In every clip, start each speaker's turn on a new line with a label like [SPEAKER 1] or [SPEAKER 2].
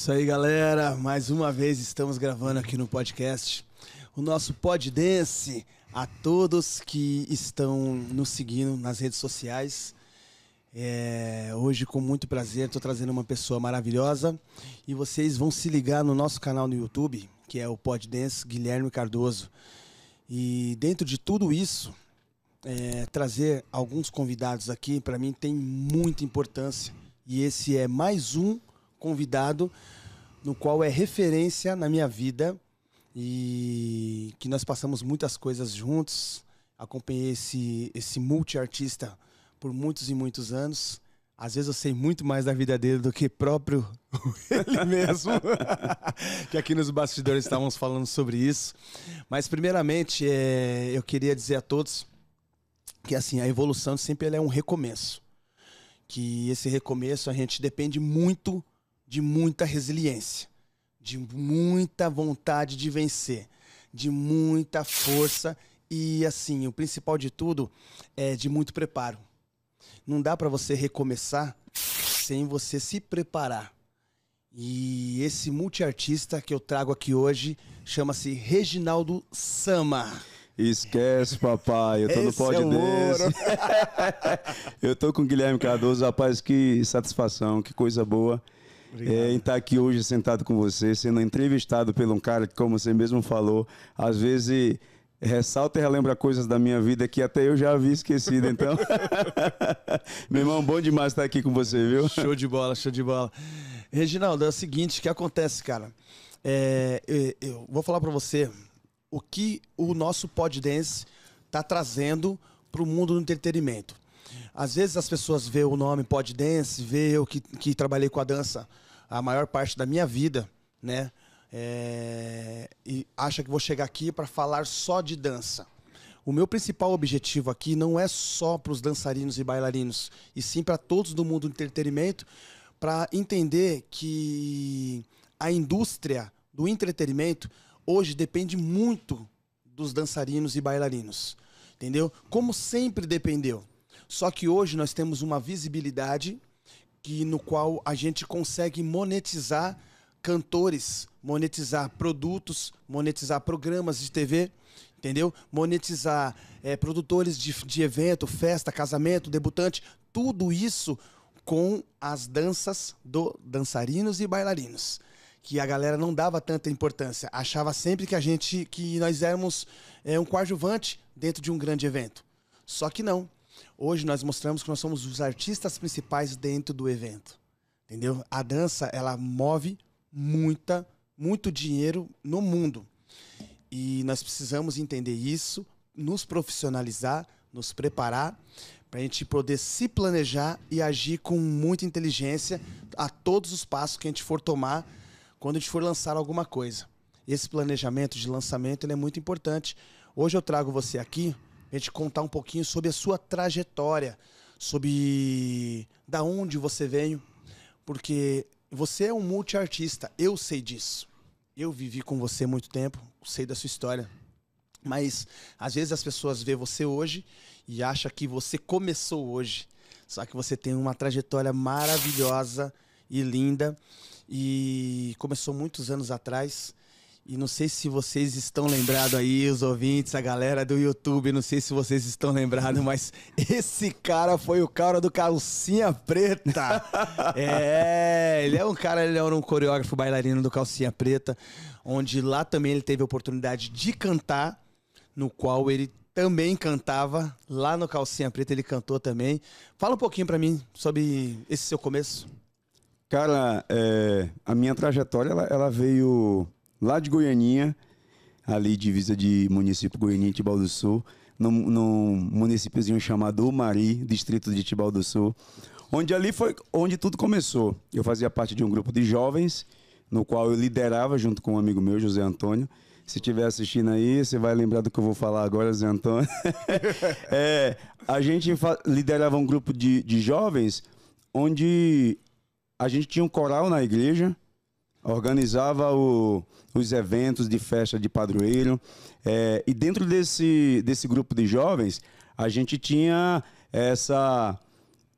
[SPEAKER 1] isso aí, galera. Mais uma vez estamos gravando aqui no podcast o nosso Pod Dance. A todos que estão nos seguindo nas redes sociais. É, hoje, com muito prazer, estou trazendo uma pessoa maravilhosa e vocês vão se ligar no nosso canal no YouTube, que é o Pod Dance Guilherme Cardoso. E dentro de tudo isso, é, trazer alguns convidados aqui, para mim, tem muita importância. E esse é mais um convidado no qual é referência na minha vida e que nós passamos muitas coisas juntos. Acompanhei esse, esse multi-artista por muitos e muitos anos. Às vezes eu sei muito mais da vida dele do que próprio ele mesmo. que aqui nos bastidores estávamos falando sobre isso. Mas primeiramente, é, eu queria dizer a todos que assim, a evolução sempre é um recomeço. Que esse recomeço a gente depende muito de muita resiliência, de muita vontade de vencer, de muita força e assim, o principal de tudo é de muito preparo. Não dá para você recomeçar sem você se preparar. E esse multiartista que eu trago aqui hoje chama-se Reginaldo Sama.
[SPEAKER 2] Esquece, papai. Eu tô Esse no pod é desse. eu tô com o Guilherme Cardoso, rapaz, que satisfação, que coisa boa. É, em estar aqui hoje sentado com você, sendo entrevistado por um cara que, como você mesmo falou, às vezes ressalta e relembra coisas da minha vida que até eu já havia esquecido. Então, meu irmão, bom demais estar aqui com você, viu?
[SPEAKER 1] Show de bola, show de bola. Reginaldo, é o seguinte, o que acontece, cara? É, eu, eu, vou falar para você o que o nosso pod dance está trazendo para o mundo do entretenimento. Às vezes as pessoas vê o nome Pod Dance, vê eu que, que trabalhei com a dança a maior parte da minha vida, né? É, e acha que vou chegar aqui para falar só de dança. O meu principal objetivo aqui não é só para os dançarinos e bailarinos, e sim para todos do mundo do entretenimento, para entender que a indústria do entretenimento hoje depende muito dos dançarinos e bailarinos. Entendeu? Como sempre dependeu. Só que hoje nós temos uma visibilidade que no qual a gente consegue monetizar cantores, monetizar produtos, monetizar programas de TV, entendeu? Monetizar é, produtores de, de evento, festa, casamento, debutante, tudo isso com as danças do dançarinos e bailarinos que a galera não dava tanta importância, achava sempre que a gente que nós éramos é, um coadjuvante dentro de um grande evento. Só que não. Hoje nós mostramos que nós somos os artistas principais dentro do evento. Entendeu? A dança, ela move muita, muito dinheiro no mundo. E nós precisamos entender isso, nos profissionalizar, nos preparar para a gente poder se planejar e agir com muita inteligência a todos os passos que a gente for tomar quando a gente for lançar alguma coisa. Esse planejamento de lançamento é muito importante. Hoje eu trago você aqui a gente contar um pouquinho sobre a sua trajetória, sobre da onde você veio, porque você é um multiartista, eu sei disso. Eu vivi com você muito tempo, sei da sua história. Mas às vezes as pessoas vê você hoje e acham que você começou hoje. Só que você tem uma trajetória maravilhosa e linda e começou muitos anos atrás. E não sei se vocês estão lembrados aí, os ouvintes, a galera do YouTube, não sei se vocês estão lembrados, mas esse cara foi o cara do Calcinha Preta. é, ele é um cara, ele é um coreógrafo bailarino do Calcinha Preta, onde lá também ele teve a oportunidade de cantar, no qual ele também cantava, lá no Calcinha Preta ele cantou também. Fala um pouquinho para mim sobre esse seu começo.
[SPEAKER 2] Cara, é, a minha trajetória, ela, ela veio lá de Goianinha, ali divisa de município Goianinha e Tibau do Sul, num, num municípiozinho chamado Umari, distrito de Tibau do Sul, onde ali foi onde tudo começou. Eu fazia parte de um grupo de jovens, no qual eu liderava junto com um amigo meu, José Antônio. Se estiver assistindo aí, você vai lembrar do que eu vou falar agora, Zé Antônio. é, a gente liderava um grupo de, de jovens onde a gente tinha um coral na igreja, organizava o, os eventos de festa de padroeiro. É, e dentro desse, desse grupo de jovens, a gente tinha essa,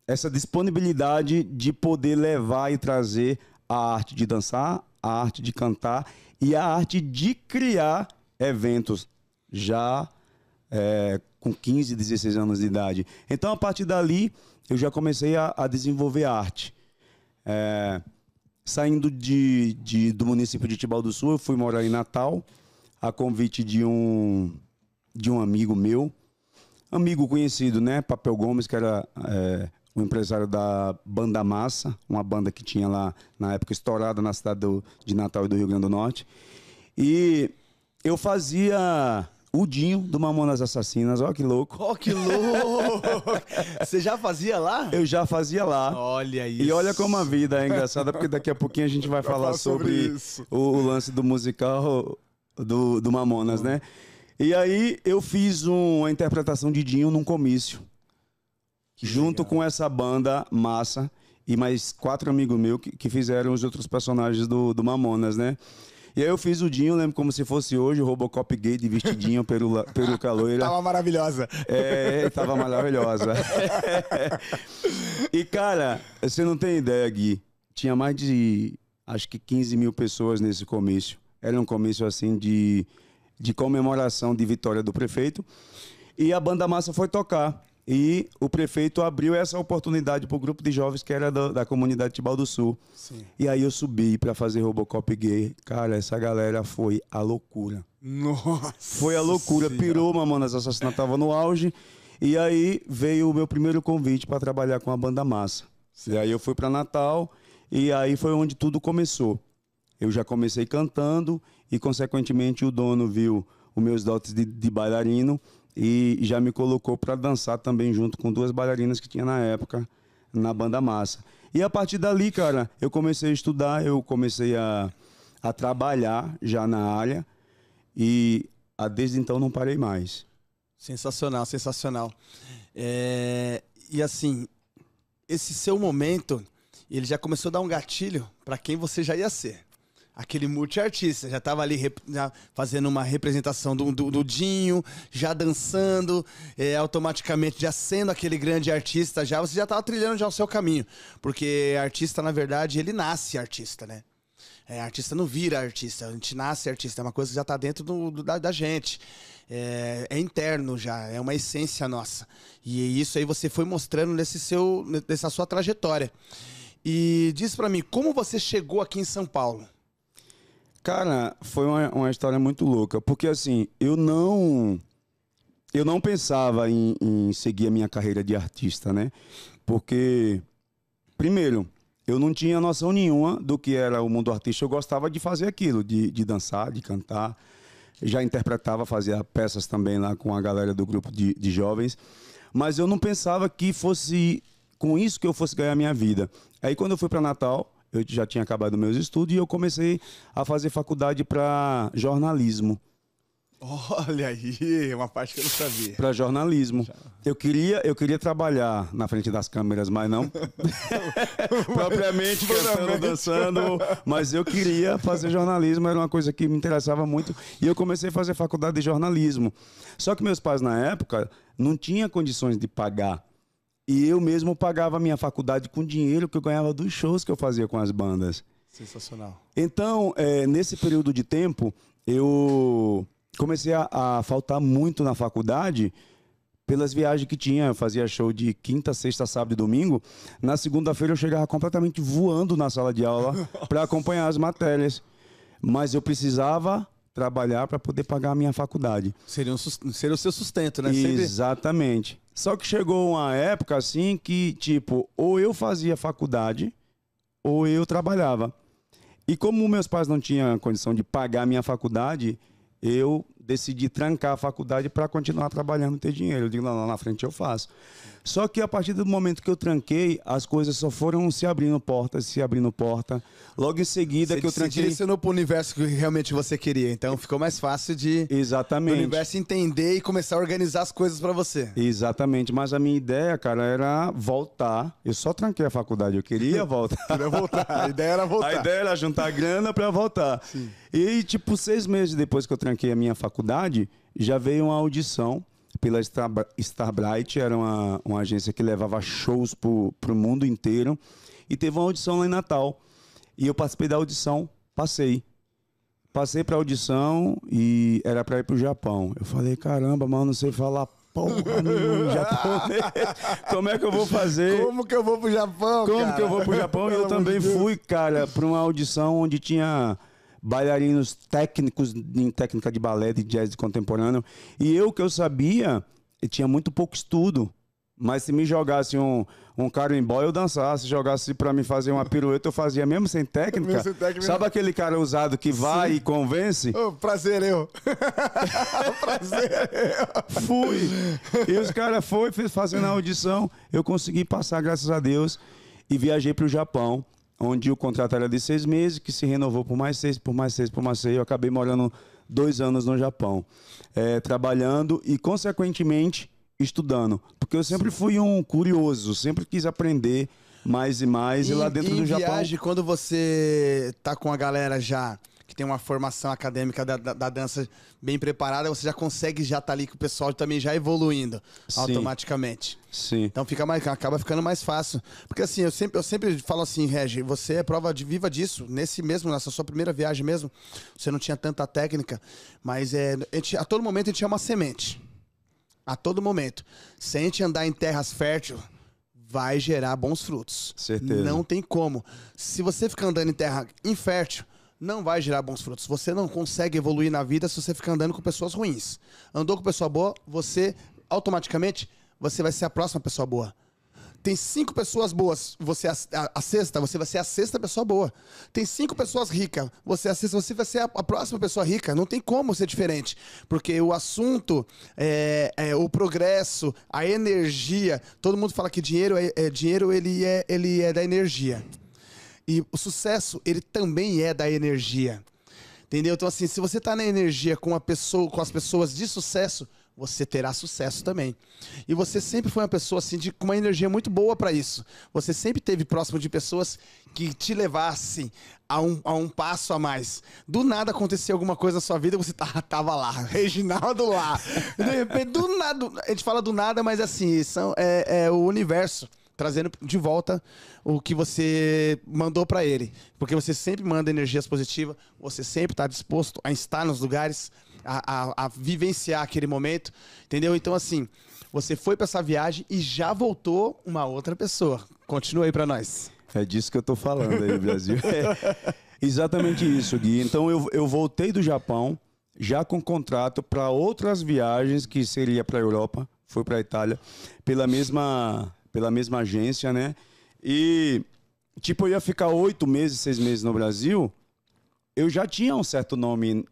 [SPEAKER 2] essa disponibilidade de poder levar e trazer a arte de dançar, a arte de cantar e a arte de criar eventos já é, com 15, 16 anos de idade. Então, a partir dali, eu já comecei a, a desenvolver arte. É, saindo de, de, do município de Tibau do Sul, eu fui morar em Natal, a convite de um, de um amigo meu, amigo conhecido, né? Papel Gomes, que era é, o empresário da Banda Massa, uma banda que tinha lá, na época, estourada na cidade do, de Natal e do Rio Grande do Norte. E eu fazia o Dinho do Mamonas Assassinas, ó que louco.
[SPEAKER 1] Ó que louco! Você já fazia lá?
[SPEAKER 2] Eu já fazia lá.
[SPEAKER 1] Olha isso.
[SPEAKER 2] E olha como a vida é engraçada, porque daqui a pouquinho a gente vai falar sobre, sobre o, o, lance do musical do, do Mamonas, né? E aí eu fiz uma interpretação de Dinho num comício. Que junto legal. com essa banda massa e mais quatro amigos meus que, que fizeram os outros personagens do, do Mamonas, né? E aí eu fiz o Dinho, lembro como se fosse hoje, o Robocop gay de vestidinho pelo, pelo caloira.
[SPEAKER 1] tava maravilhosa.
[SPEAKER 2] É, tava maravilhosa. e, cara, você não tem ideia, Gui. Tinha mais de, acho que 15 mil pessoas nesse comício. Era um comício, assim, de, de comemoração de vitória do prefeito. E a banda massa foi tocar. E o prefeito abriu essa oportunidade para o grupo de jovens que era da, da comunidade Tibau do Sul. Sim. E aí eu subi para fazer Robocop gay. Cara, essa galera foi a loucura.
[SPEAKER 1] Nossa!
[SPEAKER 2] Foi a loucura. Senhora. Pirou, Mamonas Assassinato tava no auge. E aí veio o meu primeiro convite para trabalhar com a banda Massa. Sim. E aí eu fui para Natal e aí foi onde tudo começou. Eu já comecei cantando e, consequentemente, o dono viu os meus dotes de, de bailarino e já me colocou para dançar também junto com duas bailarinas que tinha na época na banda massa. E a partir dali, cara, eu comecei a estudar, eu comecei a, a trabalhar já na área e a, desde então não parei mais.
[SPEAKER 1] Sensacional, sensacional. É, e assim, esse seu momento, ele já começou a dar um gatilho para quem você já ia ser aquele multiartista. Já estava ali já fazendo uma representação do, do, do Dinho, já dançando, é, automaticamente já sendo aquele grande artista, já você já estava trilhando já o seu caminho. Porque artista, na verdade, ele nasce artista, né? É, artista não vira artista, a gente nasce artista, é uma coisa que já está dentro do, do da, da, gente. É, é, interno já, é uma essência nossa. E isso aí você foi mostrando nesse seu, nessa sua trajetória. E diz para mim, como você chegou aqui em São Paulo?
[SPEAKER 2] Cara, foi uma, uma história muito louca, porque assim, eu não. Eu não pensava em, em seguir a minha carreira de artista, né? Porque, primeiro, eu não tinha noção nenhuma do que era o mundo artístico. Eu gostava de fazer aquilo, de, de dançar, de cantar. Já interpretava, fazia peças também lá com a galera do grupo de, de jovens. Mas eu não pensava que fosse com isso que eu fosse ganhar minha vida. Aí quando eu fui para Natal, eu já tinha acabado meus estudos e eu comecei a fazer faculdade para jornalismo.
[SPEAKER 1] Olha aí, uma parte que eu não sabia.
[SPEAKER 2] Para jornalismo. Eu queria, eu queria trabalhar na frente das câmeras, mas não propriamente cantando, dançando, mas eu queria fazer jornalismo, era uma coisa que me interessava muito e eu comecei a fazer faculdade de jornalismo. Só que meus pais na época não tinham condições de pagar e eu mesmo pagava a minha faculdade com dinheiro que eu ganhava dos shows que eu fazia com as bandas.
[SPEAKER 1] Sensacional.
[SPEAKER 2] Então, é, nesse período de tempo, eu comecei a, a, faltar muito na faculdade pelas viagens que tinha. Eu fazia show de quinta, sexta, sábado e domingo. Na segunda-feira eu chegava completamente voando na sala de aula para acompanhar as matérias. Mas eu precisava trabalhar para poder pagar a minha faculdade.
[SPEAKER 1] Seria, um, seria o seu sustento, né?
[SPEAKER 2] Exatamente. Só que chegou uma época assim que, tipo, ou eu fazia faculdade ou eu trabalhava. E como meus pais não tinham condição de pagar a minha faculdade, eu decidi trancar a faculdade para continuar trabalhando e ter dinheiro. Eu digo, não, lá na frente eu faço. Só que a partir do momento que eu tranquei, as coisas só foram se abrindo porta, se abrindo porta. Logo em seguida
[SPEAKER 1] você,
[SPEAKER 2] que eu tranquei. Você
[SPEAKER 1] direcionou para o universo que realmente você queria. Então ficou mais fácil de.
[SPEAKER 2] Exatamente.
[SPEAKER 1] O universo entender e começar a organizar as coisas para você.
[SPEAKER 2] Exatamente. Mas a minha ideia, cara, era voltar. Eu só tranquei a faculdade. Eu queria voltar.
[SPEAKER 1] queria voltar. A ideia era voltar.
[SPEAKER 2] A ideia era juntar grana para voltar. Sim. E, tipo, seis meses depois que eu tranquei a minha faculdade, já veio uma audição pela Starbright, era uma, uma agência que levava shows para o mundo inteiro. E teve uma audição lá em Natal. E eu participei da audição, passei. Passei pra audição e era pra ir pro Japão. Eu falei, caramba, mano, não sei falar porra nenhuma japonês. Como é que eu vou fazer?
[SPEAKER 1] Como que eu vou pro Japão,
[SPEAKER 2] Como
[SPEAKER 1] cara?
[SPEAKER 2] que eu vou pro Japão? E eu também
[SPEAKER 1] de
[SPEAKER 2] fui, cara, pra uma audição onde tinha bailarinos técnicos em técnica de balé, de jazz contemporâneo. E eu que eu sabia, eu tinha muito pouco estudo. Mas se me jogasse um, um carimbó, eu dançasse. Se jogasse pra mim fazer uma pirueta, eu fazia mesmo sem técnica.
[SPEAKER 1] Mesmo sem técnica.
[SPEAKER 2] Sabe aquele cara usado que vai e convence?
[SPEAKER 1] Ô, prazer, eu. prazer, eu.
[SPEAKER 2] Fui. E os caras foram fazendo a audição. Eu consegui passar, graças a Deus. E viajei para o Japão, onde o contrato era de seis meses, que se renovou por mais seis, por mais seis, por mais seis. Eu acabei morando dois anos no Japão, eh, trabalhando e, consequentemente, estudando. Porque eu sempre fui um curioso, sempre quis aprender mais e mais. E, lá dentro
[SPEAKER 1] em
[SPEAKER 2] do Japão.
[SPEAKER 1] viagem, quando você tá com a galera já que tem uma formação acadêmica da, da- da dança bem preparada, você já consegue já tá ali com o pessoal também já evoluindo
[SPEAKER 2] Sim.
[SPEAKER 1] automaticamente.
[SPEAKER 2] Sim.
[SPEAKER 1] Então fica mais, acaba ficando mais fácil. Porque assim, eu sempre, eu sempre falo assim, Regi, você é prova de viva disso. Nesse mesmo, nessa sua primeira viagem mesmo, você não tinha tanta técnica, mas é, a, gente- a todo momento a gente tinha uma semente. A todo momento. Se a gente andar em terras férteis, vai gerar bons frutos.
[SPEAKER 2] Certeza.
[SPEAKER 1] Não tem como. Se você ficar andando em terra infértil, não vai gerar bons frutos. Você não consegue evoluir na vida se você ficar andando com pessoas ruins. Andou com pessoa boa, você automaticamente você vai ser a próxima pessoa boa. Tem cinco pessoas boas, você é a, a- sexta, você vai ser a sexta pessoa boa. Tem cinco pessoas ricas, você é a sexta, você vai ser a, a próxima pessoa rica. Não tem como ser diferente. Porque o assunto, é, é, o progresso, a energia. Todo mundo fala que dinheiro é, é- dinheiro ele é, ele é da energia. E o sucesso, ele também é da energia. Entendeu? Então, assim, se você tá na energia com a pessoa, com as pessoas de sucesso, você terá sucesso também. E você sempre foi uma pessoa assim de com uma energia muito boa para isso. Você sempre teve próximo de pessoas que te levassem a um, a um passo a mais. Do nada aconteceu alguma coisa na sua vida, você tá, tava lá, Reginaldo lá. De repente, do nada, a gente fala do nada, mas assim, são, é, é o universo trazendo de volta o que você mandou pra ele. Porque você sempre manda energias positivas, você sempre tá disposto a estar nos lugares, a, a- a vivenciar aquele momento, entendeu? Então, assim, você foi pra essa viagem e já voltou uma outra pessoa. Continua aí pra nós.
[SPEAKER 2] É disso que eu tô falando aí, Brasil. É exatamente isso, Gui. Então eu, eu voltei do Japão já com contrato para outras viagens que seria para a Europa, fui para a Itália pela mesma pela mesma agência, né? E tipo eu ia ficar oito meses, seis meses no Brasil. Eu já tinha um certo nome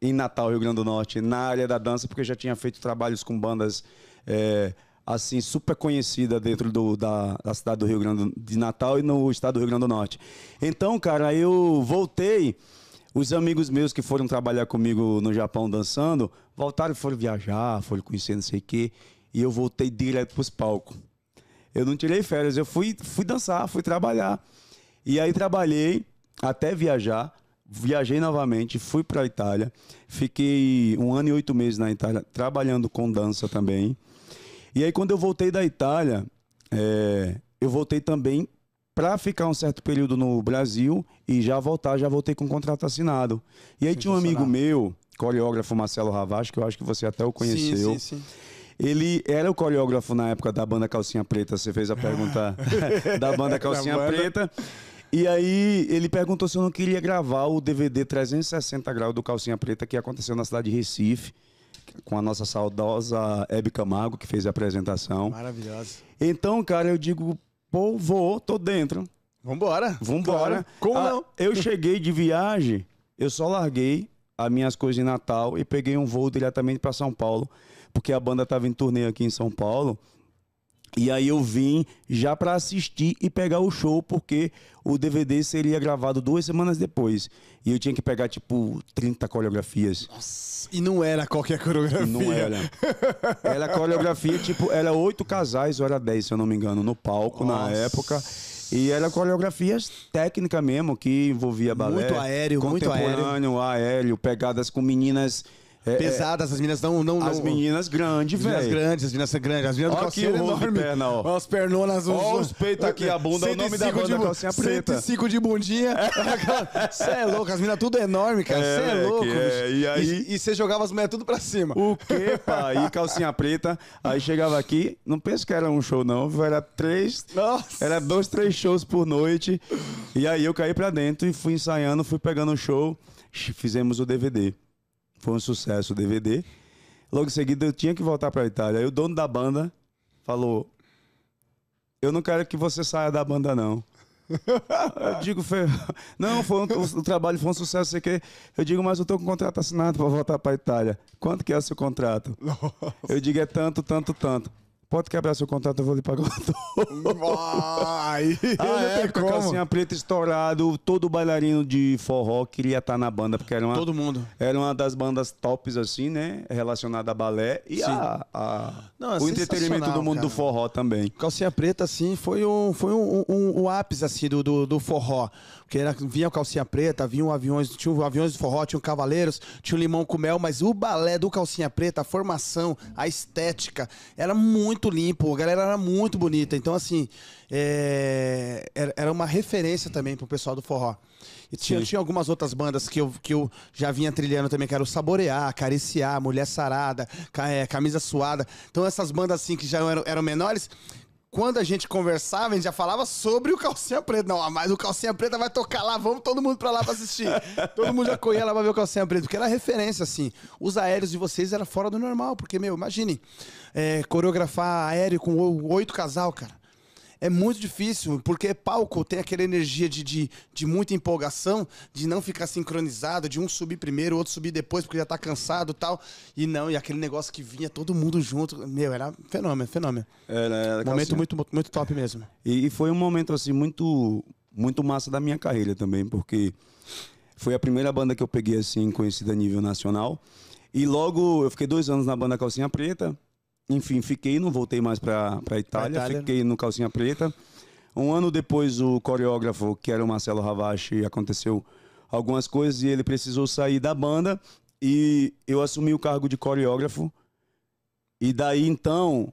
[SPEAKER 2] em Natal, Rio Grande do Norte, na área da dança, porque eu já tinha feito trabalhos com bandas é, assim super conhecidas dentro do- da, da cidade do Rio Grande de Natal e no estado do Rio Grande do Norte. Então, cara, eu voltei. Os amigos meus que foram trabalhar comigo no Japão dançando, voltaram foram viajar, foram conhecer não sei o quê. E eu voltei direto pros palcos. Eu não tirei férias, eu fui, fui dançar, fui trabalhar. E aí trabalhei até viajar, viajei novamente, fui para a Itália, fiquei um ano e oito meses na Itália trabalhando com dança também. E aí quando eu voltei da Itália, é, eu voltei também para ficar um certo período no Brasil e já voltar, já voltei com contrato assinado. E aí tinha um amigo meu, coreógrafo Marcelo Ravache, que eu acho que você até o conheceu.
[SPEAKER 1] Sim, sim, sim.
[SPEAKER 2] Ele era o coreógrafo na época da banda Calcinha Preta. Você fez a pergunta da banda Calcinha
[SPEAKER 1] Da.
[SPEAKER 2] Preta. E aí ele perguntou se eu não queria gravar o DVD 360 graus do Calcinha Preta que aconteceu na cidade de Recife, com a nossa saudosa Hebe Camargo, que fez a apresentação.
[SPEAKER 1] Maravilhosa.
[SPEAKER 2] Então, cara, eu digo, pô, vou, tô dentro.
[SPEAKER 1] Vambora.
[SPEAKER 2] Vambora.
[SPEAKER 1] Claro. Como
[SPEAKER 2] Ah,
[SPEAKER 1] não?
[SPEAKER 2] Eu cheguei de viagem, eu só larguei as minhas coisas em Natal e peguei um voo diretamente para São Paulo, porque a banda tava em turnê aqui em São Paulo. E aí eu vim já para assistir e pegar o show, porque o DVD seria gravado duas semanas depois. E eu tinha que pegar, tipo, 30 coreografias.
[SPEAKER 1] Nossa, E não era qualquer coreografia.
[SPEAKER 2] Não era. Era coreografia, tipo, era oito casais, ou era dez, se eu não me engano, no palco na
[SPEAKER 1] Nossa.
[SPEAKER 2] época. E era coreografias técnicas mesmo, que envolvia balé.
[SPEAKER 1] Muito aéreo, muito
[SPEAKER 2] contemporâneo, aéreo. pegadas com meninas É,
[SPEAKER 1] Pesadas, as meninas não. não,
[SPEAKER 2] As
[SPEAKER 1] não-
[SPEAKER 2] meninas grandes,
[SPEAKER 1] As meninas
[SPEAKER 2] velho.
[SPEAKER 1] grandes, as meninas grandes. As meninas do
[SPEAKER 2] Ó
[SPEAKER 1] calcinha
[SPEAKER 2] aqui de
[SPEAKER 1] enorme.
[SPEAKER 2] perna, ó.
[SPEAKER 1] Ó, As pernonas.
[SPEAKER 2] Ó os peitos aqui, a bunda, é o nome da
[SPEAKER 1] 105
[SPEAKER 2] banda
[SPEAKER 1] bu-
[SPEAKER 2] calcinha preta.
[SPEAKER 1] 105 de bundinha. Você é louco, as meninas tudo enorme, cara. Você é,
[SPEAKER 2] moleque,
[SPEAKER 1] louco.
[SPEAKER 2] é. E aí-
[SPEAKER 1] E você jogava as mulheres tudo pra cima.
[SPEAKER 2] O quê, pai? E calcinha preta. Aí chegava aqui, não penso que era um show, não. Era três.
[SPEAKER 1] Nossa.
[SPEAKER 2] Era dois, três shows por noite. E aí eu caí pra dentro e fui ensaiando, fui pegando o show. Fizemos o DVD. Foi um sucesso o DVD. Logo em seguida eu tinha que voltar pra Itália. Aí o dono da banda falou: Eu não quero que você saia da banda, não. Eu digo, "Fe- não, foi um- o, trabalho foi um sucesso, sei que. Eu digo, mas eu tô com um contrato assinado para voltar para Itália. Quanto que é o seu contrato? Eu digo, é tanto, tanto, tanto. Pode quebrar seu contrato, eu vou lhe pagar o dobro.
[SPEAKER 1] Ai,
[SPEAKER 2] A
[SPEAKER 1] não tem
[SPEAKER 2] época,
[SPEAKER 1] como.
[SPEAKER 2] calcinha preta estourado, todo bailarino de forró queria estar na banda, porque era uma,
[SPEAKER 1] Todo mundo.
[SPEAKER 2] era uma das bandas tops, assim, né? Relacionada a balé e a, a-
[SPEAKER 1] Não, é
[SPEAKER 2] o entretenimento do mundo do
[SPEAKER 1] cara.
[SPEAKER 2] forró também.
[SPEAKER 1] Calcinha preta, assim, foi um, foi um, um, um ápice, assim, do, do, do forró. Porque era, vinha o calcinha preta, vinham aviões, tinha aviões de forró, tinha cavaleiros, tinha o limão com mel, mas o balé do calcinha preta, a formação, a estética, era muito limpo, a galera era muito bonita. Então, assim, é, era, uma referência também pro pessoal do forró. E tinha, tinha algumas outras bandas que eu, que eu já vinha trilhando também, que era o Saborear, Acariciar, Mulher Sarada, é, Camisa Suada. Então essas bandas assim que já eram, eram menores, quando a gente conversava, a gente já falava sobre o Calcinha Preta. Não, mas o Calcinha Preta vai tocar lá, vamos todo mundo pra lá pra assistir. todo mundo já corria lá pra ver o Calcinha Preta, porque era referência, assim. Os aéreos de vocês era fora do normal, porque, meu, imagine, é, coreografar aéreo com oito casal, cara. É muito difícil, porque palco tem aquela energia de, de, de muita empolgação, de não ficar sincronizado, de um subir primeiro, outro subir depois, porque já tá cansado e tal. E não, e aquele negócio que vinha todo mundo junto. Meu, era fenômeno, fenômeno.
[SPEAKER 2] Era, era
[SPEAKER 1] Momento
[SPEAKER 2] calcinha-
[SPEAKER 1] muito, muito top mesmo.
[SPEAKER 2] E, e foi um momento assim muito muito massa da minha carreira também, porque foi a primeira banda que eu peguei assim conhecida a nível nacional. E logo eu fiquei dois anos na banda Calcinha Preta. Enfim, fiquei, não voltei mais para para Itália,
[SPEAKER 1] Itália.
[SPEAKER 2] fiquei no Calcinha Preta. Um ano depois o coreógrafo, que era o Marcelo Ravache, aconteceu algumas coisas e ele precisou sair da banda e eu assumi o cargo de coreógrafo. E daí então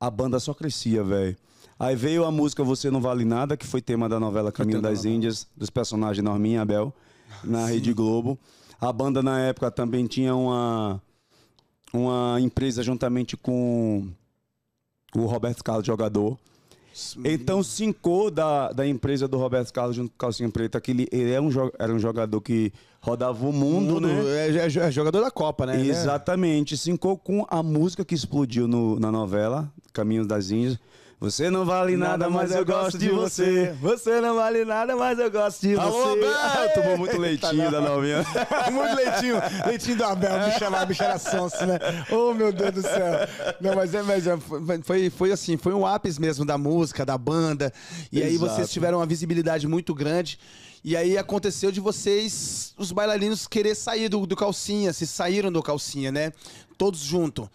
[SPEAKER 2] a banda só crescia, velho. Aí veio a música Você Não Vale Nada, que foi tema da novela Caminho das. Índias, dos personagens Norminha e Abel, na Rede Globo. A banda na época também tinha uma, uma empresa juntamente com o Roberto Carlos Jogador. Então, cincou da, da empresa do Roberto Carlos junto com o Calcinha Preta, que ele, ele é um, era um jogador que rodava o mundo,
[SPEAKER 1] Mundo,
[SPEAKER 2] né?
[SPEAKER 1] é, é- é jogador da Copa, né?
[SPEAKER 2] Exatamente. Cincou com a música que explodiu no- na novela, Caminhos das Índias. Você não vale nada, mas eu gosto de você.
[SPEAKER 1] Você não vale nada, mas eu gosto de
[SPEAKER 2] Alô,
[SPEAKER 1] você.
[SPEAKER 2] Abel! Tomou muito leitinho da novinha.
[SPEAKER 1] Muito leitinho, leitinho do Abel, bicho era, bicho era sonso, né? Oh, meu Deus do céu. Não, mas é, mas é, foi- foi, assim, foi um ápice mesmo da música, da banda. E aí
[SPEAKER 2] Exato.
[SPEAKER 1] vocês tiveram uma visibilidade muito grande. E aí aconteceu de vocês, os bailarinos, querer sair do, do calcinha, se saíram do calcinha, né? Todos juntos.